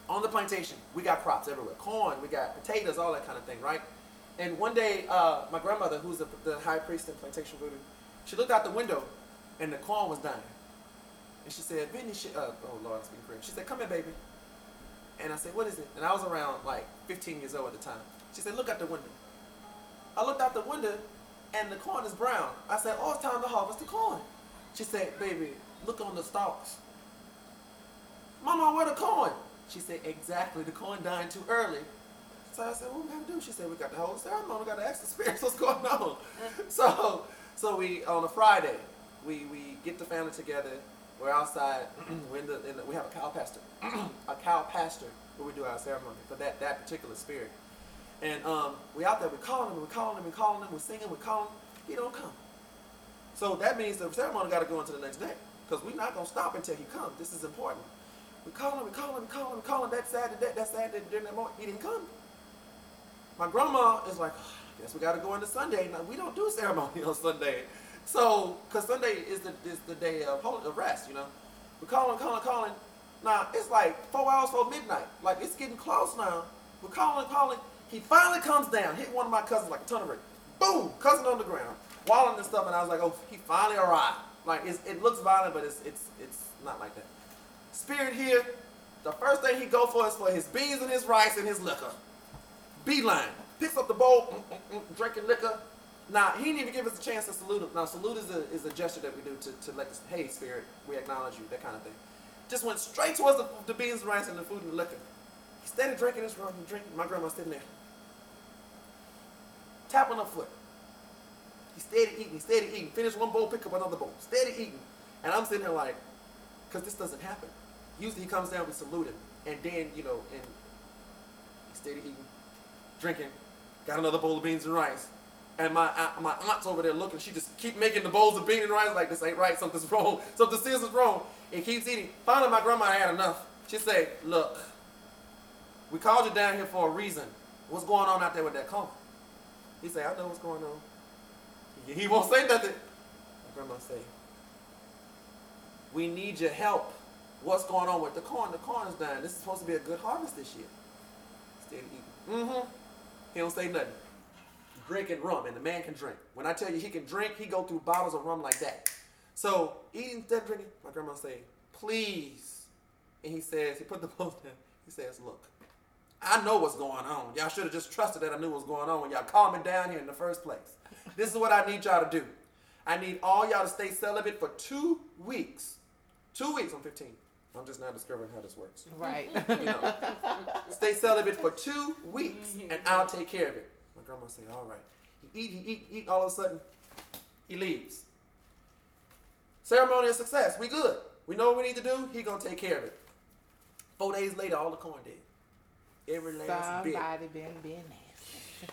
On the plantation, we got crops everywhere. Corn, we got potatoes, all that kind of thing, right? And one day, uh, my grandmother, who's the, the high priest in plantation voodoo, she looked out the window and the corn was dying. And she said, Vinny, she, uh, oh Lord, I'm speaking Creole. She said, come here, baby. And I said, what is it? And I was around like 15 years old at the time. She said, look out the window. I looked out the window and the corn is brown. I said, oh, it's time to harvest the corn. She said, baby, look on the stalks. Mama, where the corn? She said, exactly, the corn dying too early. So I said, what we have to do? She said, we got the whole ceremony, we got to ask the spirits what's going on. so so we, on a Friday, we, we get the family together. We're outside. we're in the, in the, we have a cow pastor. a cow pastor where we do our ceremony for that, that particular spirit. And um, we out there, we're calling him, we're calling him, we're calling him, we're singing, we're calling him. He don't come. So that means the ceremony got to go into the next day because we're not going to stop until he comes. This is important. We call him, we call him, we call him, we call him that Saturday, that, that Saturday, during that morning. He didn't come. My grandma is like, guess we got to go into Sunday. Now, we don't do ceremony on Sunday. So, because Sunday is the, is the day of, of rest, you know. We're calling, calling, calling. Now, it's like four hours before midnight. Like, it's getting close now. We're calling, calling. He finally comes down, hit one of my cousins like a ton of rain. Boom! Cousin on the ground, walling and stuff. And I was like, oh, he finally arrived. Like, it looks violent, but it's, it's, it's not like that. Spirit here, the first thing he go for is for his beans and his rice and his liquor. Beeline. Picks up the bowl, mm, mm, mm, drinking liquor. Now, he didn't even give us a chance to salute him. Now, salute is a, is a gesture that we do to, to let us, hey, spirit, we acknowledge you, that kind of thing. Just went straight towards the, the beans, rice, and the food and the liquor. He started drinking his rum and drinking. My grandma's sitting there. Tapping her foot. He steady eating, steady eating. Finish one bowl, pick up another bowl. Steady eating. And I'm sitting there like, because this doesn't happen. Usually he comes down, we salute him. And then, you know, and he steady eating, drinking, got another bowl of beans and rice. And my aunt- my aunt's over there looking. She just keep making the bowls of beans and rice like this ain't right. Something's wrong. Something serious is wrong. And keeps eating. Finally, my grandma had enough. She said, "Look, we called you down here for a reason. What's going on out there with that corn?" He said, "I know what's going on." He, he won't say nothing. My grandma say, "We need your help. What's going on with the corn? The corn is dying. This is supposed to be a good harvest this year." Steady eating. Mm-hmm. He don't say nothing drinking rum, and the man can drink. When I tell you he can drink, he go through bottles of rum like that. So eating instead of drinking, my grandma say, please. And he says, he put the bowl down. He says, look, I know what's going on. Y'all should have just trusted that I knew what was going on when y'all called me down here in the first place. This is what I need y'all to do. I need all y'all to stay celibate for two weeks. Two weeks. I'm 15. I'm just now discovering how this works. Right. You know, stay celibate for two weeks, mm-hmm. and I'll take care of it. My grandma say, all right. He eat, he eat, eat. All of a sudden, he leaves. Ceremony of success. We good. We know what we need to do. He gonna take care of it. Four days later, all the corn dead. Every last bit. Somebody been being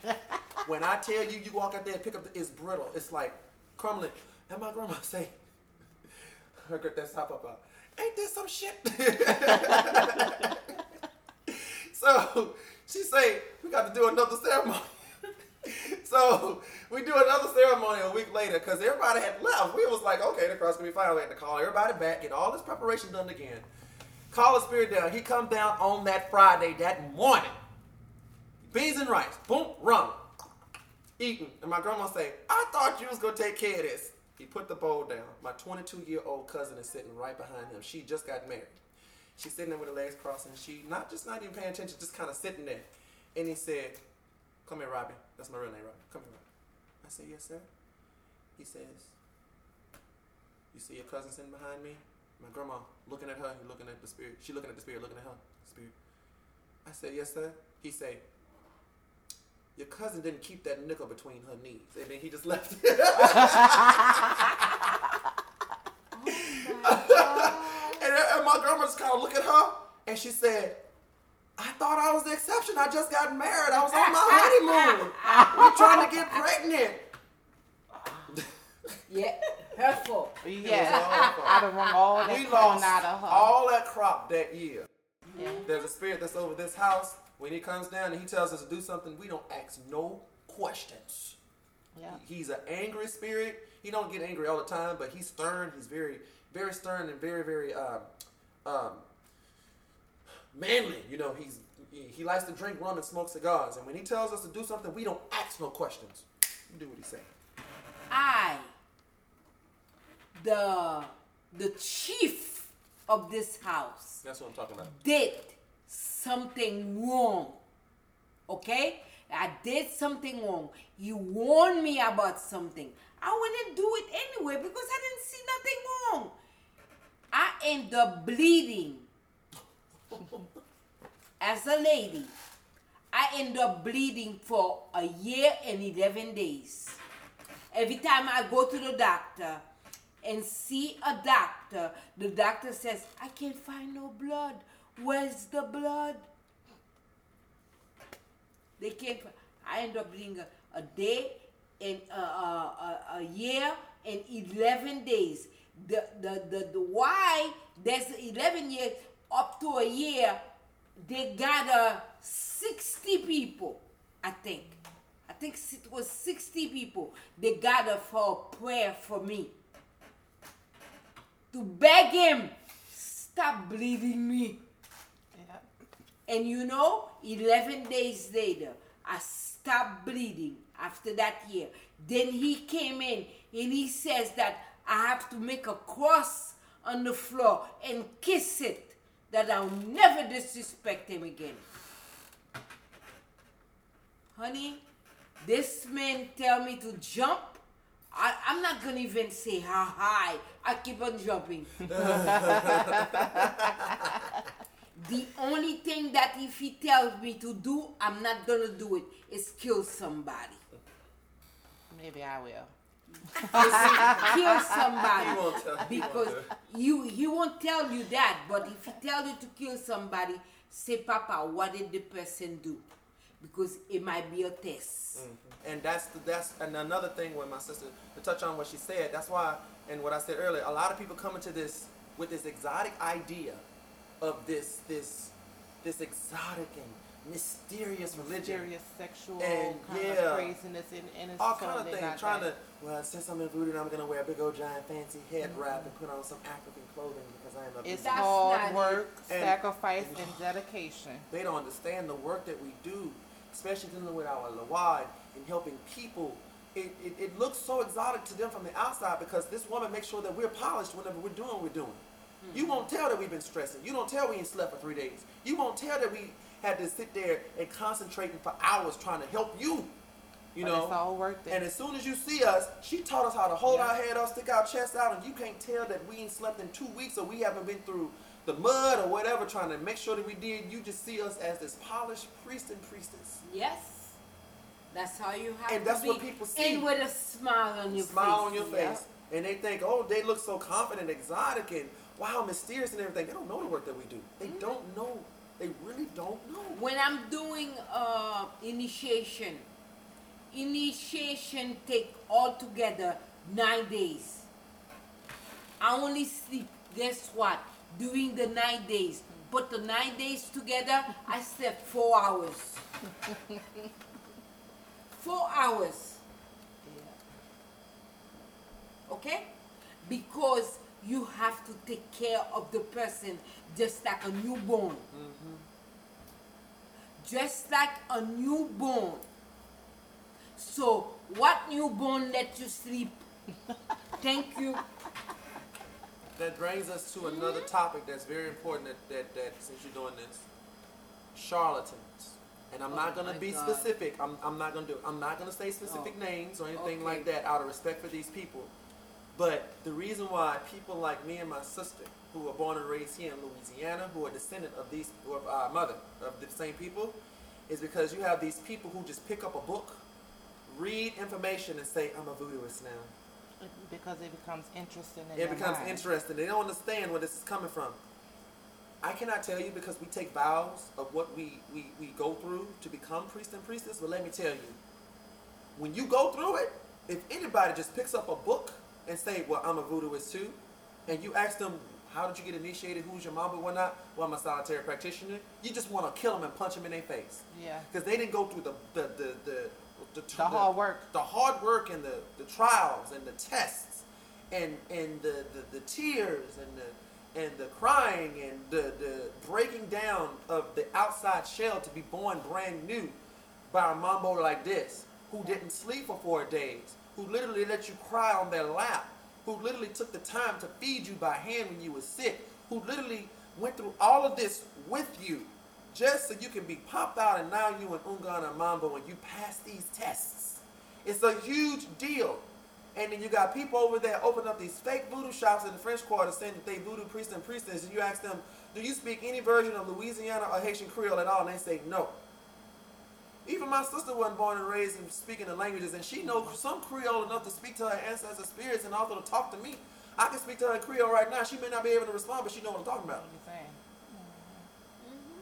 nasty. When I tell you, you walk out there and pick up, the, it's brittle. It's like crumbling. And my grandma say, I got that top up out. Ain't this some shit? so she say we got to do another ceremony. so we do another ceremony a week later because everybody had left. We was like, okay, the cross gonna be fine. We had to call everybody back, get all this preparation done again. Call the spirit down. He come down on that Friday that morning. Beans and rice, boom, rum, eating. And my grandma say, I thought you was gonna take care of this. He put the bowl down. My 22 year old cousin is sitting right behind him. She just got married. She's sitting there with her legs crossed, and she not just not even paying attention, just kind of sitting there. And he said, "Come here, Robbie. That's my real name, Robbie. Come here, Robbie." I said, "Yes, sir." He says, "You see your cousin sitting behind me? My grandma looking at her. He looking at the spirit. She looking at the spirit, looking at her. Spirit." I said, "Yes, sir." He said, "Your cousin didn't keep that nickel between her knees." And then he just left. Oh and, and my grandma just kind of looked at her and she said, I thought I was the exception. I just got married. I was on my honeymoon. We're trying to get pregnant. Yeah, her fault. Yeah, all I done wrung all that We corn lost out of her. all that crop that year. Yeah. There's a spirit that's over this house. When he comes down and he tells us to do something, we don't ask no questions. Yeah. He's an angry spirit. He don't get angry all the time, but he's stern. He's very, very stern and very, very um, um, manly. You know, he's he, likes to drink rum and smoke cigars. And when he tells us to do something, we don't ask no questions. We do what he say. I, the the chief of this house, That's what I'm talking about. did something wrong. Okay? I did something wrong. He warned me about something. I wouldn't do it anyway because I didn't see nothing wrong. I end up bleeding. As a lady, I end up bleeding for a year and 11 days. Every time I go to the doctor and see a doctor, the doctor says, I can't find no blood. Where's the blood? They can't. I end up being a, a day and uh, uh, a, a year and 11 days. The, the, the, the why there's 11 years up to a year, they gather 60 people, I think. I think it was 60 people they gathered for a prayer for me. To beg him, stop bleeding me. And you know, 11 days later, I stopped bleeding after that year. Then he came in and he says that I have to make a cross on the floor and kiss it, that I'll never disrespect him again. Honey, this man tell me to jump. I, I'm not gonna even say how high. I keep on jumping. The only thing that if he tells me to do, I'm not gonna do it, is kill somebody. Maybe I will. kill He somebody. won't tell- he won't Because you he won't tell you that, but if he tell you to kill somebody, say Papa, what did the person do? Because it might be a test. Mm-hmm. And that's the, that's and another thing when my sister to touch on what she said. That's why and what I said earlier. A lot of people come into this with this exotic idea of this this this exotic and mysterious religion. Mysterious sexual And, kind yeah. of craziness and, and it's all kind of totally things. not Trying that. to well, since I'm in voodoo, I'm gonna wear a big old giant fancy head mm-hmm. wrap and put on some African clothing because I am a It's voodoo. That's hard not work, And- sacrifice, and dedication. they don't understand the work that we do, especially dealing with our Lawad and helping people. It, it, it looks so exotic to them from the outside because this woman makes sure that we're polished whenever we're doing what we're doing. You won't tell that we've been stressing. You don't tell we ain't slept for three days. You won't tell that we had to sit there and concentrating for hours trying to help you. You But know, it's all worth it. and as soon as you see us, she taught us how to hold Yeah. our head up, stick our chest out, and you can't tell that we ain't slept in two weeks or we haven't been through the mud or whatever trying to make sure that we did. You just see us as this polished priest and priestess. Yes. That's how you have And to that's be. what people see. And with a smile on your face. Smile face. on your Yeah. face. And they think, oh, they look so confident, exotic, and wow, mysterious and everything. They don't know the work that we do. They Mm-hmm. don't know. They really don't know. When I'm doing uh, initiation, initiation take altogether nine days. I only sleep. Guess what? During the nine days, put the nine days together, I slept four hours. four hours. Okay? Because you have to take care of the person just like a newborn. Mm-hmm. Just like a newborn. So, what newborn let you sleep? Thank you. That brings us to another mm-hmm. topic that's very important that, that, that since you're doing this. Charlatans. And I'm not Oh gonna be God. specific. I'm, I'm not gonna do I'm not gonna say specific Oh, names or anything okay. like that out of respect for these people. But the reason why people like me and my sister, who were born and raised here in Louisiana, who are descendant of these of our mother of the same people, is because you have these people who just pick up a book, read information, and say, I'm a voodooist now. Because it becomes interesting in It becomes mind. interesting. They don't understand where this is coming from. I cannot tell you because we take vows of what we, we, we go through to become priest and priestess, but let me tell you, when you go through it, if anybody just picks up a book and say, well, I'm a voodooist too, and you ask them, how did you get initiated, who's your mama, whatnot, well, I'm a solitary practitioner, you just want to kill them and punch them in their face. Yeah. Because they didn't go through the, the, the, the, the, The hard work. the hard work and the, the trials and the tests and and the, the, the tears and the and the crying and the, the breaking down of the outside shell to be born brand new by a mambo like this who didn't sleep for four days who literally let you cry on their lap who literally took the time to feed you by hand when you were sick who literally went through all of this with you just so you can be popped out and now you and Houngan and Mambo and you pass these tests. It's a huge deal. And then you got people over there opening up these fake voodoo shops in the French Quarter saying that they voodoo priests and priestesses. And you ask them, do you speak any version of Louisiana or Haitian Creole at all? And they say no. Even my sister wasn't born and raised in speaking the languages, and she knows some Creole enough to speak to her ancestor spirits and also to talk to me. I can speak to her in Creole right now. She may not be able to respond, but she know what I'm talking about. Saying? Mm-hmm.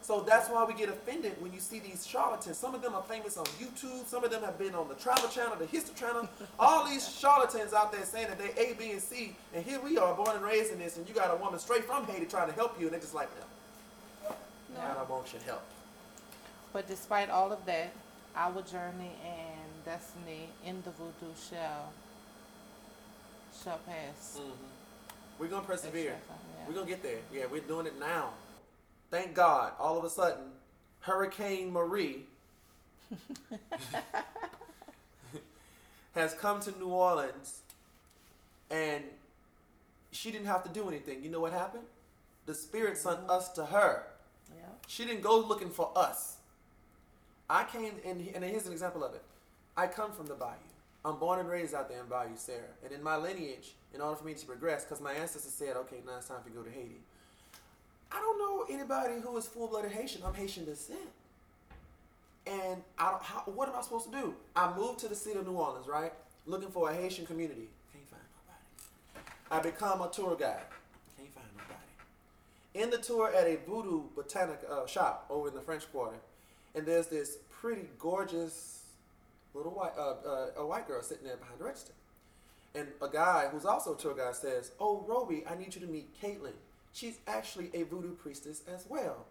So that's why we get offended when you see these charlatans. Some of them are famous on YouTube. Some of them have been on the Travel Channel, the History Channel. All these charlatans out there saying that they A, B, and C, and here we are, born and raised in this, and you got a woman straight from Haiti trying to help you, and they're just like, no, no. I don't want your help. But despite all of that, our journey and destiny in the voodoo shall shall pass. Mm-hmm. We're gonna persevere. Yeah. We're gonna get there. Yeah, we're doing it now. Thank God. All of a sudden, Hurricane Marie has come to New Orleans, and she didn't have to do anything. You know what happened? The Spirit sent mm-hmm. us to her. Yeah. She didn't go looking for us. I came, and, and here's an example of it. I come from the Bayou. I'm born and raised out there in Bayou Sara. And in my lineage, in order for me to progress, because my ancestors said, okay, now it's time for you to go to Haiti. I don't know anybody who is full-blooded Haitian. I'm Haitian descent. And I don't, how, what am I supposed to do? I moved to the city of New Orleans, right? Looking for a Haitian community. Can't find nobody. I become a tour guide. Can't find nobody. In the tour at a voodoo botanic uh, shop over in the French Quarter, and there's this pretty gorgeous little white uh, uh, a white girl sitting there behind the register, and a guy who's also a tour guide says, "Oh, Roby, I need you to meet Caitlin. She's actually a voodoo priestess as well."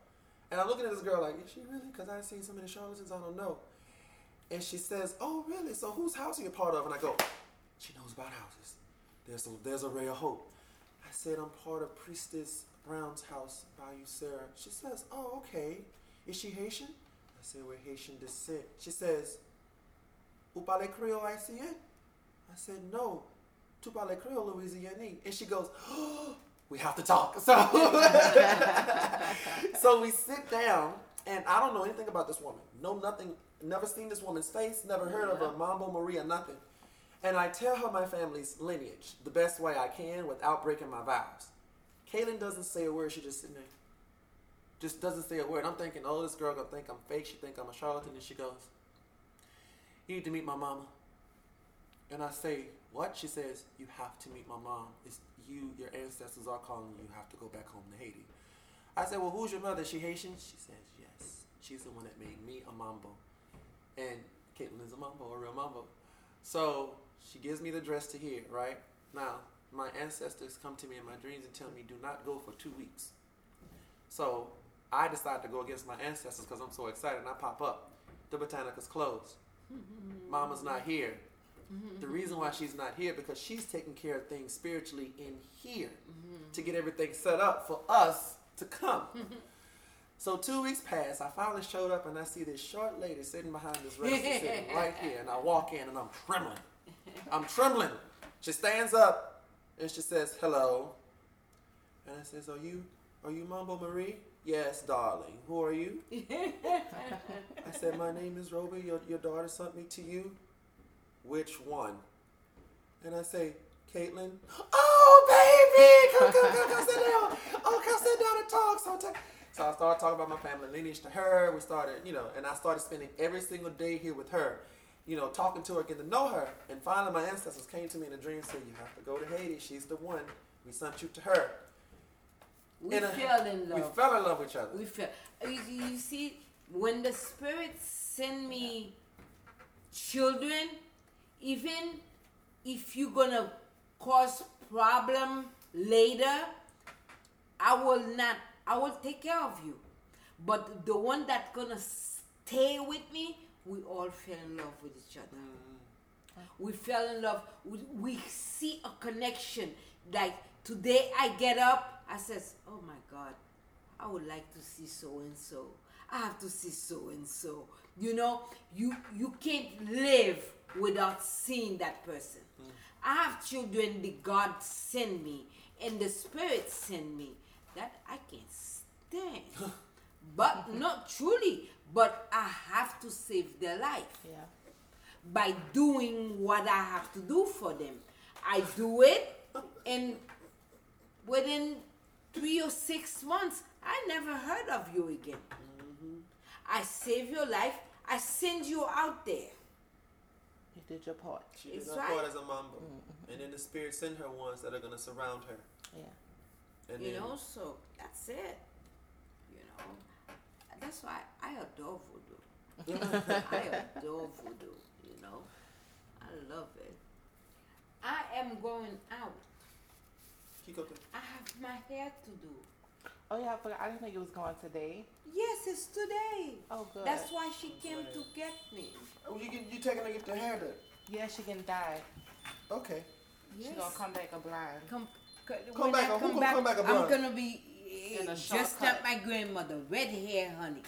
And I'm looking at this girl like, "Is she really?" Because I've seen so many charlatans, I don't know. And she says, "Oh, really? So whose house are you part of?" And I go, "She knows about houses. There's a, there's a ray of hope." I said, "I'm part of Priestess Brown's house, Bayou Sara." She says, "Oh, okay. Is she Haitian?" I said, "We're Haitian descent." She says, "Vous parlez créole haïtien?" I said, "No. Tu parles créole louisianais." And she goes, oh, "We have to talk." So, so we sit down, and I don't know anything about this woman. Know nothing. Never seen this woman's face. Never heard of her, Mambo Maria, nothing. And I tell her my family's lineage the best way I can without breaking my vows. Caitlin doesn't say a word. She just sitting there. Just doesn't say a word. I'm thinking, oh, this girl gonna think I'm fake. She think I'm a charlatan, and she goes, "You need to meet my mama." And I say, "What?" She says, "You have to meet my mom. It's you. Your ancestors are calling you. You have to go back home to Haiti." I said, "Well, who's your mother? Is she Haitian?" She says, "Yes. She's the one that made me a mambo." And Caitlin is a mambo, a real mambo. So she gives me the dress to hear, right? Now, my ancestors come to me in my dreams and tell me, do not go for two weeks. So I decided to go against my ancestors because I'm so excited, and I pop up. The Botanica's closed. Mm-hmm. Mama's not here. Mm-hmm. The reason why she's not here because she's taking care of things spiritually in here mm-hmm. to get everything set up for us to come. so two weeks pass. I finally showed up and I see this short lady sitting behind this register sitting right here, and I walk in and I'm trembling. I'm trembling. She stands up and she says, "Hello." And I says, "Are you are you Mambo Marie?" Yes, darling. Who are you? I said, My name is Roby. Your, your daughter sent me to you. Which one? And I say, Caitlin. Oh, baby! Come, come, come, come sit down. Oh, come sit down and talk. So, ta- so I started talking about my family lineage to her. We started, you know, and I started spending every single day here with her, you know, talking to her, getting to know her. And finally, my ancestors came to me in a dream and said, You have to go to Haiti. She's the one. We sent you to her. We a- fell in love. We fell in love with each other. We fell. You, you see, when the spirits send me children, even if you're gonna cause problem later, I will not. I will take care of you. But the one that's gonna stay with me, we all fell in love with each other. Mm-hmm. We fell in love. We, we see a connection. Like today, I get up. I says, "Oh my God, I would like to see so and so. I have to see so and so. You know, you you can't live without seeing that person. Hmm. I have children the God send me and the Spirit send me that I can't stand. but not truly, but I have to save their life Yeah. by doing what I have to do for them. I do it, and within three or six months, I never heard of you again. Mm-hmm. I save your life. I send you out there. You did your part. She did It's her right. part as a mambo. Mm-hmm. And then the spirit send her ones that are going to surround her. Yeah. And You then, know, so that's it. You know, that's why I adore voodoo. I adore voodoo. You know, I love it. I am going out. Keep up the- I have my hair to do. Oh yeah, I forgot. I didn't think it was going today. Yes, it's today. Oh good. That's why she came to get me. Oh, you, get, you taking her to get the hair done? yeah, she can die. Okay. Yes. She gonna come back a blind. Come, Come when back I a- who come gonna back, come back a I'm gonna be eh, In a just shortcut. like my grandmother, red hair, honey.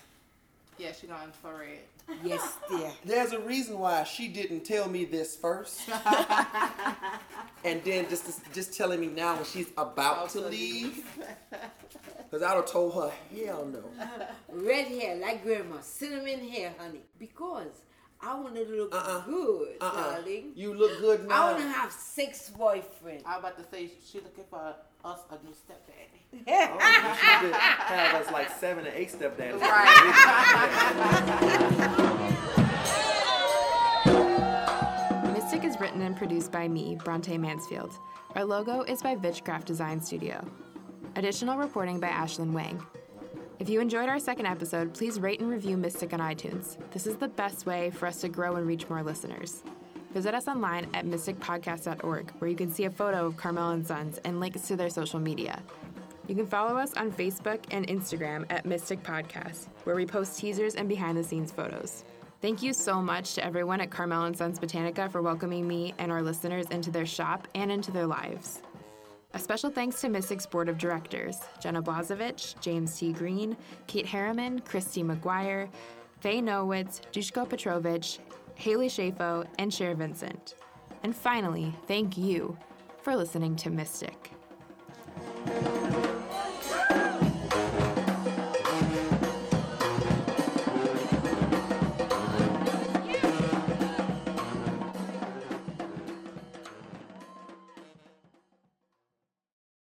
Yeah, she gonna infrared. Yes, dear. There's a reason why she didn't tell me this first. and then just just telling me now when she's about to leave. Because I would have told her, hell no. Red hair, like grandma. Cinnamon hair, honey. Because I want to look Uh-uh. good, Uh-uh. darling. You look good now. I now. want to have six boyfriends. I was about to say she looking for us a new stepdaddy. Oh, she could have us like seven or eight stepdads. Mystic is written and produced by me, Bronte Mansfield. Our logo is by Vitchcraft Design Studio. Additional reporting by Ashlyn Wang. If you enjoyed our second episode, please rate and review Mystic on iTunes. This is the best way for us to grow and reach more listeners. Visit us online at mysticpodcast.org, where you can see a photo of Carmel and Sons and links to their social media. You can follow us on Facebook and Instagram at Mystic Podcast, where we post teasers and behind the scenes photos. Thank you so much to everyone at Carmel and Sons Botanica for welcoming me and our listeners into their shop and into their lives. A special thanks to Mystic's board of directors Jenna Blazevich, James T. Green, Kate Harriman, Christy McGuire, Faye Nowitz, Dushko Petrovich, Haley Shafo, and Cher Vincent. And finally, thank you for listening to Mystic.